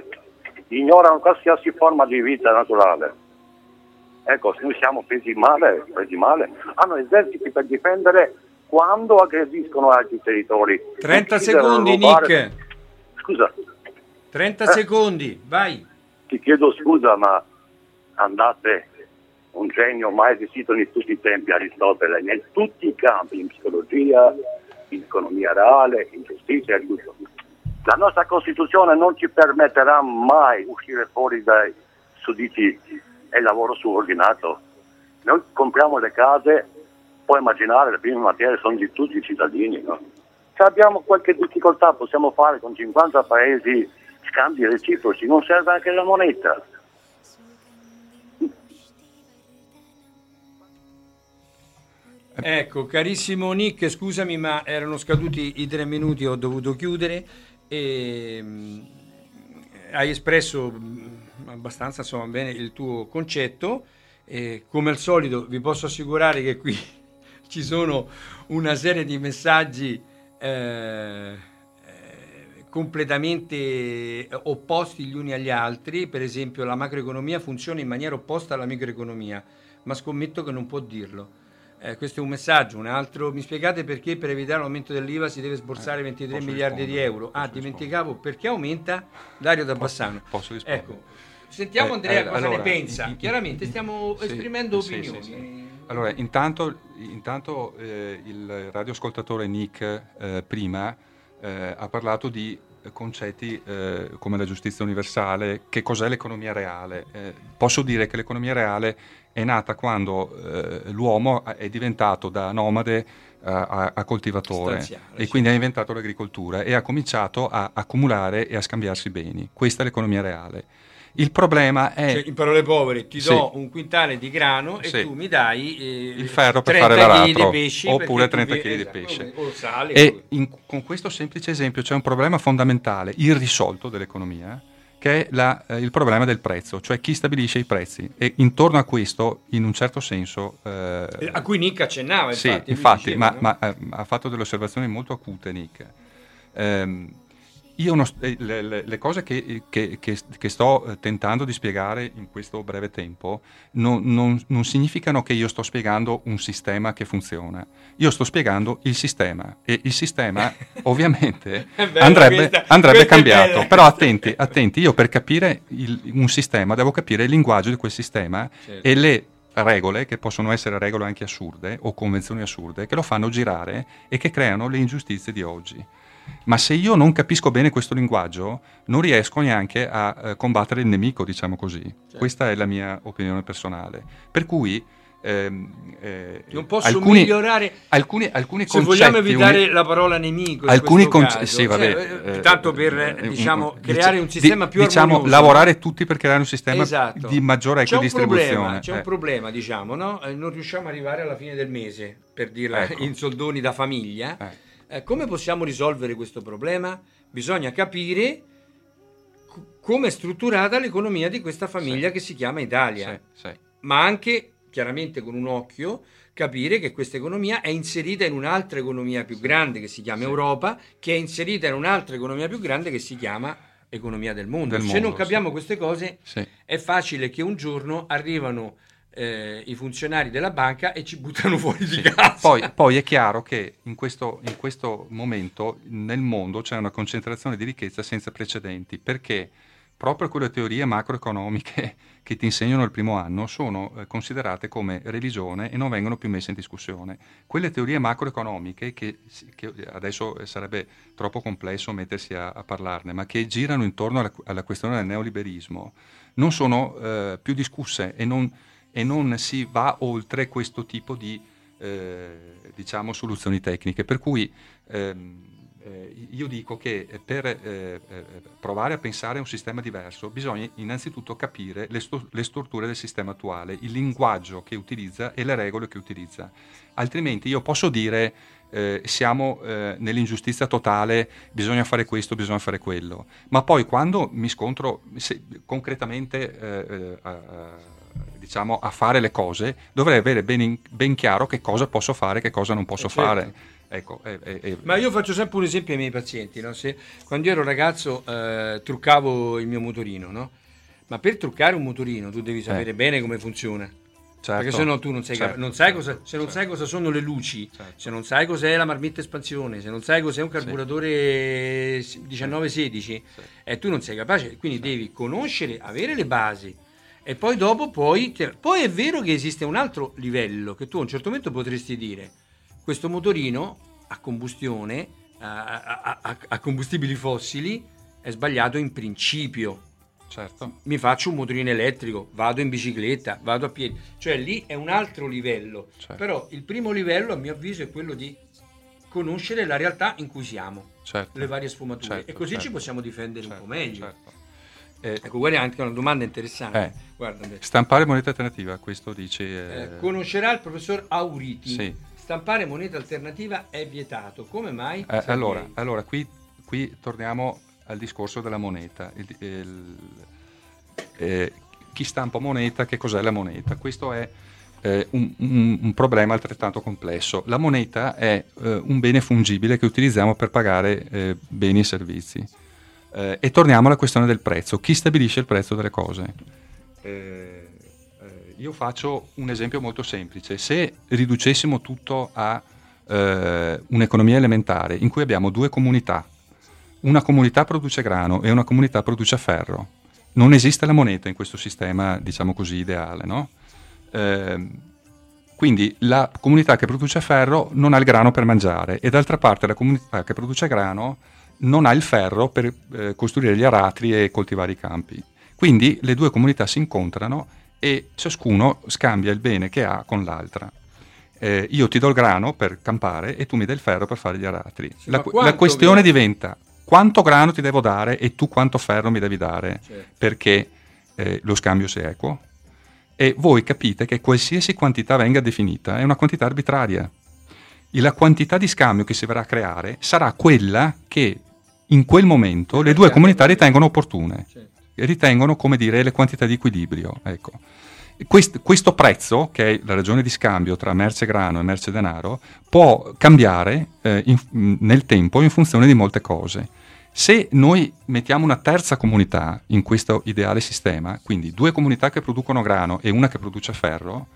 Ignorano qualsiasi forma di vita naturale. Ecco, noi siamo presi male, presi male. Hanno eserciti per difendere quando aggrediscono altri territori. 30 Uccidere, secondi, rubare- Nick. Scusa, 30 Eh. secondi, vai. ti chiedo scusa, ma andate un genio mai esistito in tutti i tempi, Aristotele, in tutti i campi, in psicologia, in economia reale, in giustizia tutto. La nostra Costituzione non ci permetterà mai uscire fuori dai sudditi e lavoro subordinato. Noi compriamo le case, puoi immaginare, le prime materie sono di tutti i cittadini. No? Se abbiamo qualche difficoltà possiamo fare con 50 paesi scambi reciproci, non serve anche la moneta. Ecco, carissimo Nick, scusami, ma erano scaduti i tre minuti, ho dovuto chiudere. E, mh, hai espresso mh, abbastanza insomma, bene il tuo concetto. E, come al solito, vi posso assicurare che qui ci sono una serie di messaggi eh, eh, completamente opposti gli uni agli altri. Per esempio, la macroeconomia funziona in maniera opposta alla microeconomia, ma scommetto che non può dirlo. Eh, questo è un messaggio. Un altro, mi spiegate perché per evitare l'aumento dell'IVA si deve sborsare Eh, 23 posso miliardi di euro? Ah, dimenticavo perché aumenta Dario da Bassano. Posso rispondere? Ecco, sentiamo Eh, Andrea eh, cosa allora, ne pensa. in- in- Chiaramente stiamo Sì, esprimendo sì, opinioni. sì. Allora, intanto, intanto eh, il radioascoltatore Nick eh, prima eh, ha parlato di concetti eh, come la giustizia universale, che cos'è l'economia reale. Eh, posso dire che l'economia reale è nata quando eh, l'uomo è diventato da nomade a, a coltivatore e quindi ha inventato l'agricoltura e ha cominciato a accumulare e a scambiarsi beni. Questa è l'economia reale. Il problema è Cioè, in parole povere, ti Sì. do un quintale di grano e Sì. tu mi dai eh, Il ferro per 30 fare chili l'aratro, oppure perché tu 30 vi- chili di esatto, pesce. o sale. E in- con questo semplice esempio c'è un problema fondamentale, irrisolto dell'economia, che è la, eh, il problema del prezzo, cioè chi stabilisce i prezzi. E intorno a questo, in un certo senso... Eh, a cui Nick accennava, infatti. Sì, infatti, diceva, ma, no? ma eh, ha fatto delle osservazioni molto acute Nick. Eh, io non, eh, le, le, cose che, che, che, che, sto eh, tentando di spiegare in questo breve tempo non, non, non, significano che io sto spiegando un sistema che funziona. Io sto spiegando il sistema e il sistema ovviamente andrebbe, questa, andrebbe questa cambiato. Però attenti, attenti, io per capire il, un sistema devo capire il linguaggio di quel sistema certo. e le regole, che possono essere regole anche assurde o convenzioni assurde, che lo fanno girare e che creano le ingiustizie di oggi. Ma se io non capisco bene questo linguaggio, non riesco neanche a eh, combattere il nemico, diciamo così. Certo. Questa è la mia opinione personale. Per cui ehm, eh, non posso alcuni, migliorare alcuni, alcuni se vogliamo evitare uni, la parola nemico alcuni concetti sì, vabbè, cioè, eh, tanto per eh, diciamo, creare un sistema di, più diciamo, armonioso lavorare tutti per creare un sistema esatto. di maggiore equidistribuzione c'è un eh. problema diciamo no? Eh, non riusciamo ad arrivare alla fine del mese per dirla ecco. in soldoni da famiglia eh come possiamo risolvere questo problema? Bisogna capire c- come è strutturata l'economia di questa famiglia sì. che si chiama Italia, sì, sì. ma anche chiaramente con un occhio capire che questa economia è inserita in un'altra economia più grande che si chiama Europa, che è inserita in un'altra economia più grande che si chiama economia del mondo. Del Se mondo, non capiamo queste cose, è facile che un giorno arrivano eh, i funzionari della banca e ci buttano fuori sì. di casa. Poi, poi, è chiaro che in questo, in questo, momento nel mondo c'è una concentrazione di ricchezza senza precedenti, perché proprio quelle teorie macroeconomiche che ti insegnano il primo anno sono eh, considerate come religione e non vengono più messe in discussione. Quelle teorie macroeconomiche, che, che adesso sarebbe troppo complesso mettersi a, a, parlarne, ma che girano intorno alla, alla questione del neoliberismo, non sono eh, più discusse e non e non si va oltre questo tipo di eh, diciamo, soluzioni tecniche. Per cui ehm, eh, io dico che per eh, eh, provare a pensare a un sistema diverso bisogna innanzitutto capire le, sto- le, strutture del sistema attuale, il linguaggio che utilizza e le regole che utilizza. Altrimenti io posso dire eh, siamo eh, nell'ingiustizia totale, bisogna fare questo, bisogna fare quello, ma poi quando mi scontro se, concretamente eh, diciamo, a fare le cose, dovrei avere ben, in, ben chiaro che cosa posso fare e che cosa non posso eh certo. fare. Ecco, eh, eh, Ma io faccio sempre un esempio ai miei pazienti. No? Se, quando io ero ragazzo eh, truccavo il mio motorino, no? ma per truccare un motorino tu devi sapere eh. bene come funziona. Certo. Perché se no tu non, sai, certo. non sai cosa, se non certo. sai cosa sono le luci, certo. se non sai cos'è la marmitta espansione, se non sai cos'è un carburatore sì. 1916, sì. eh, tu non sei capace, quindi devi conoscere, avere le basi, e poi dopo poi, poi è vero che esiste un altro livello che tu a un certo momento potresti dire questo motorino a combustione a, a, a combustibili fossili è sbagliato in principio certo. mi faccio un motorino elettrico vado in bicicletta vado a piedi cioè lì è un altro livello certo. però il primo livello a mio avviso è quello di conoscere la realtà in cui siamo certo. le varie sfumature certo, e così certo. ci possiamo difendere un po' certo, meglio certo. Eh, ecco, guarda anche una domanda interessante. Eh, stampare moneta alternativa, questo dice... Eh, eh, conoscerà il professor Auriti. Sì. Stampare moneta alternativa è vietato. Come mai? Eh, allora, allora qui, qui, torniamo al discorso della moneta. Il, il, eh, chi stampa moneta, che cos'è la moneta? Questo è un, un, un, problema altrettanto complesso. La moneta è un bene fungibile che utilizziamo per pagare beni e servizi. Eh, e torniamo alla questione del prezzo. Chi stabilisce il prezzo delle cose? Eh, eh, io faccio un esempio molto semplice. Se riducessimo tutto a eh, un'economia elementare in cui abbiamo due comunità, una comunità produce grano e una comunità produce ferro, non esiste la moneta in questo sistema, diciamo così, ideale, no? Eh, quindi la comunità che produce ferro non ha il grano per mangiare e d'altra parte la comunità che produce grano non ha il ferro per eh, costruire gli aratri e coltivare i campi. Quindi le due comunità si incontrano e ciascuno scambia il bene che ha con l'altra. Eh, io ti do il grano per campare e tu mi dai il ferro per fare gli aratri. Sì, la, la, questione viene? diventa quanto grano ti devo dare e tu quanto ferro mi devi dare certo. perché eh, lo scambio sia equo. E voi capite che qualsiasi quantità venga definita è una quantità arbitraria. E la quantità di scambio che si verrà a creare sarà quella che in quel momento le due comunità ritengono opportune. ritengono come dire le quantità di equilibrio. Ecco. Quest, questo prezzo, che è la ragione di scambio tra merce grano e merce denaro, può cambiare eh, in, nel tempo in funzione di molte cose. Se noi mettiamo una terza comunità in questo ideale sistema, quindi due comunità che producono grano e una che produce ferro,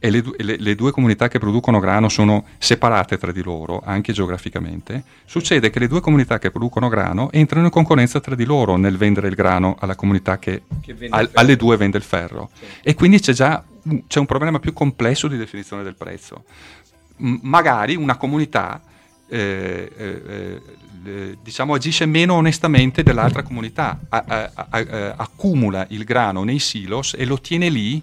e le, le, le, due comunità che producono grano sono separate tra di loro, anche geograficamente, succede che le due comunità che producono grano entrano in concorrenza tra di loro nel vendere il grano alla comunità che, che al, alle due vende il ferro. Sì. E quindi c'è già c'è un problema più complesso di definizione del prezzo. M- magari una comunità eh, eh, eh, diciamo, agisce meno onestamente dell'altra comunità, a, a, a, accumula il grano nei silos e lo tiene lì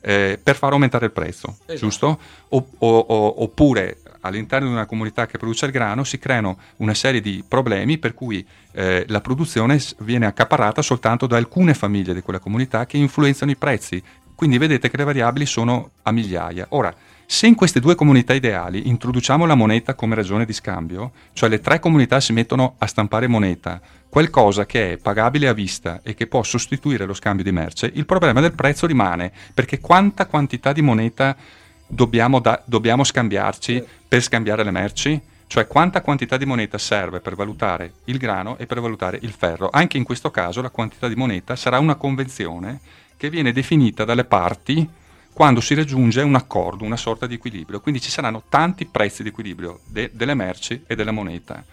eh, per far aumentare il prezzo, esatto. giusto? O, o, o, oppure all'interno di una comunità che produce il grano si creano una serie di problemi per cui eh, la produzione viene accaparrata soltanto da alcune famiglie di quella comunità che influenzano i prezzi. Quindi vedete che le variabili sono a migliaia. Ora, se in queste due comunità ideali introduciamo la moneta come ragione di scambio, cioè le tre comunità si mettono a stampare moneta, qualcosa che è pagabile a vista e che può sostituire lo scambio di merce, il problema del prezzo rimane, perché quanta quantità di moneta dobbiamo, da- dobbiamo scambiarci per scambiare le merci? Cioè quanta quantità di moneta serve per valutare il grano e per valutare il ferro. Anche in questo caso la quantità di moneta sarà una convenzione che viene definita dalle parti quando si raggiunge un accordo, una sorta di equilibrio. Quindi ci saranno tanti prezzi di equilibrio de- delle merci e della moneta.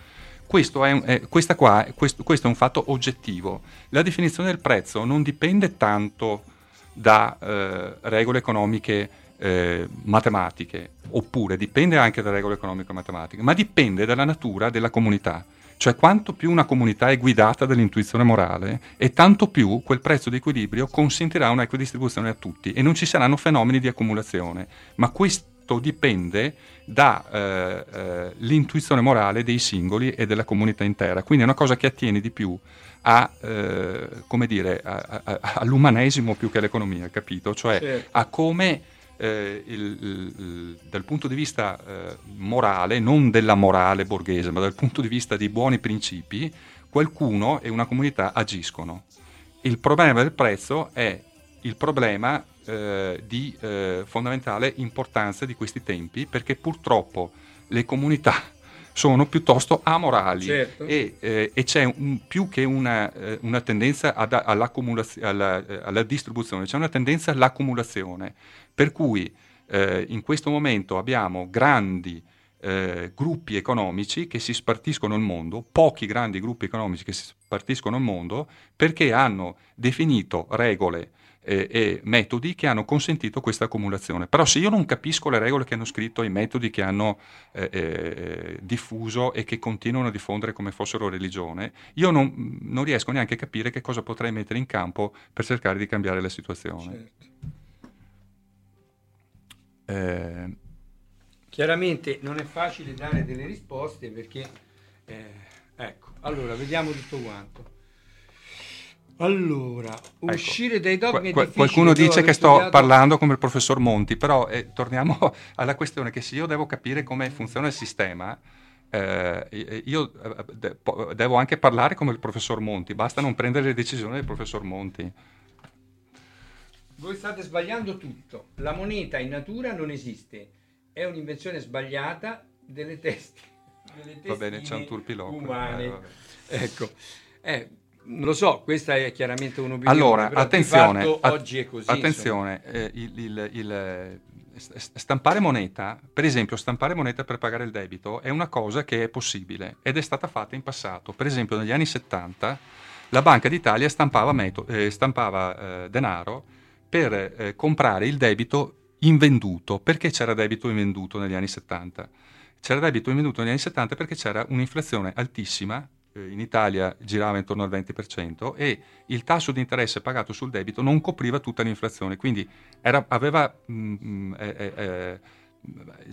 Questo è, un, è, qua, questo, questo è, un fatto oggettivo. La definizione del prezzo non dipende tanto da eh, regole economiche eh, matematiche, oppure dipende anche da regole economiche matematiche, ma dipende dalla natura della comunità. Cioè quanto più una comunità è guidata dall'intuizione morale e tanto più quel prezzo di equilibrio consentirà una equidistribuzione a tutti e non ci saranno fenomeni di accumulazione. Ma questo dipende dall'intuizione eh, eh, morale dei singoli e della comunità intera. Quindi è una cosa che attiene di più a, eh, dire, a, a, all'umanesimo più che all'economia, capito? Cioè certo. a come eh, il, il, dal punto di vista eh, morale, non della morale borghese, ma dal punto di vista dei buoni principi, qualcuno e una comunità agiscono. Il problema del prezzo è il problema eh, di eh, fondamentale importanza di questi tempi, perché purtroppo le comunità sono piuttosto amorali certo. e, eh, e, c'è un, più che una, eh, una tendenza ad, alla, eh, alla, distribuzione, c'è una tendenza all'accumulazione. Per cui eh, in questo momento abbiamo grandi eh, gruppi economici che si spartiscono il mondo, pochi grandi gruppi economici che si spartiscono il mondo perché hanno definito regole eh, e metodi che hanno consentito questa accumulazione. Però se io non capisco le regole che hanno scritto i metodi che hanno eh, eh, diffuso e che continuano a diffondere come fossero religione, io non, non, riesco neanche a capire che cosa potrei mettere in campo per cercare di cambiare la situazione. Certo. Eh, Chiaramente non è facile dare delle risposte perché, eh, ecco, allora vediamo tutto quanto. Allora, ecco, uscire dai dogmi qu- Qualcuno dice che sto studiato... parlando come il professor Monti, però eh, torniamo alla questione che se io devo capire come funziona il sistema, eh, io eh, devo anche parlare come il professor Monti, basta non prendere le decisioni del professor Monti. Voi state sbagliando tutto. La moneta in natura non esiste. È un'invenzione sbagliata delle teste. Delle Va bene, c'è un turpiloquio. Umane. Eh, ecco. Eh, lo so, questa è chiaramente un'opinione. Allora, attenzione, oggi è così. Attenzione, eh, il, il, il, stampare moneta, per esempio stampare moneta per pagare il debito, è una cosa che è possibile ed è stata fatta in passato. Per esempio negli anni 70 la Banca d'Italia stampava, meto- eh, stampava eh, denaro per eh, comprare il debito invenduto. Perché c'era debito invenduto negli anni 70? C'era debito invenduto negli anni 70 perché c'era un'inflazione altissima, eh, in Italia girava intorno al 20% e il tasso di interesse pagato sul debito non copriva tutta l'inflazione, quindi era, aveva, mh, mm, mm, eh, eh,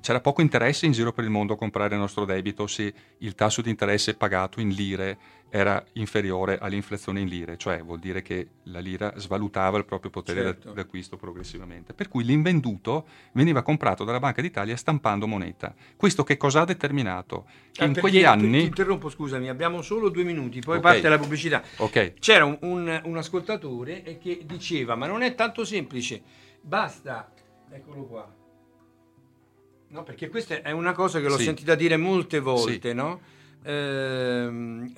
c'era poco interesse in giro per il mondo a comprare il nostro debito se il tasso di interesse pagato in lire era inferiore all'inflazione in lire, cioè vuol dire che la lira svalutava il proprio potere certo. d'acquisto progressivamente. Per cui l'invenduto veniva comprato dalla Banca d'Italia stampando moneta. Questo che cosa ha determinato? Che ah, in quegli anni... Ti interrompo, scusami, abbiamo solo due minuti, poi okay. parte la pubblicità. Okay. C'era un, un, un ascoltatore che diceva, ma non è tanto semplice, basta, eccolo qua, No, perché questa è una cosa che l'ho sì. sentita dire molte volte, sì. no? Eh,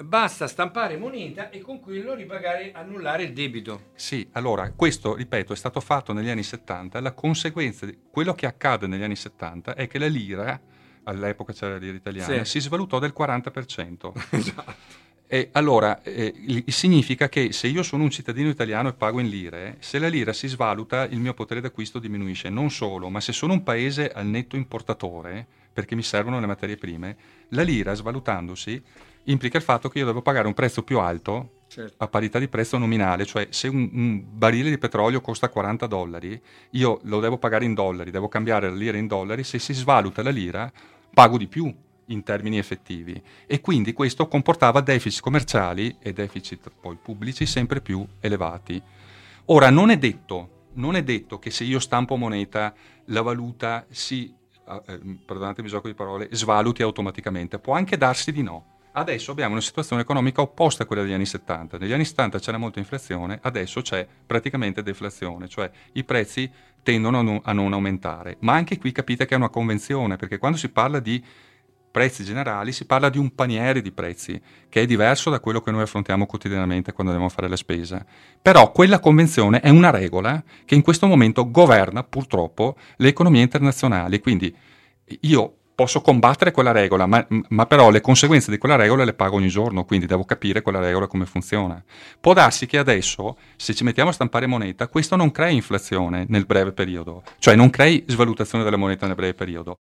basta stampare moneta e con quello ripagare, annullare il debito. Sì, allora questo, ripeto, è stato fatto negli anni 70. La conseguenza di quello che accade negli anni 70 è che la lira, all'epoca c'era la lira italiana, sì. si svalutò del 40%. esatto. E allora eh, significa che se io sono un cittadino italiano e pago in lire, se la lira si svaluta il mio potere d'acquisto diminuisce. Non solo, ma se sono un paese al netto importatore, perché mi servono le materie prime, la lira svalutandosi implica il fatto che io devo pagare un prezzo più alto certo. a parità di prezzo nominale, cioè se un, un, barile di petrolio costa 40 dollari, io lo devo pagare in dollari, devo cambiare la lira in dollari, se si svaluta la lira pago di più in termini effettivi e quindi questo comportava deficit commerciali e deficit poi pubblici sempre più elevati. Ora non è detto, non è detto che se io stampo moneta la valuta si, eh, perdonatemi gioco di parole, svaluti automaticamente, può anche darsi di no. Adesso abbiamo una situazione economica opposta a quella degli anni 70. Negli anni 70 c'era molta inflazione, adesso c'è praticamente deflazione, cioè i prezzi tendono a non aumentare. Ma anche qui capite che è una convenzione, perché quando si parla di prezzi generali, si parla di un paniere di prezzi che è diverso da quello che noi affrontiamo quotidianamente quando andiamo a fare la spesa. Però quella convenzione è una regola che in questo momento governa purtroppo le economie internazionali. Quindi io posso combattere quella regola, ma, ma, però le conseguenze di quella regola le pago ogni giorno, quindi devo capire quella regola come funziona. Può darsi che adesso, se ci mettiamo a stampare moneta, questo non crei inflazione nel breve periodo, cioè non crei svalutazione della moneta nel breve periodo,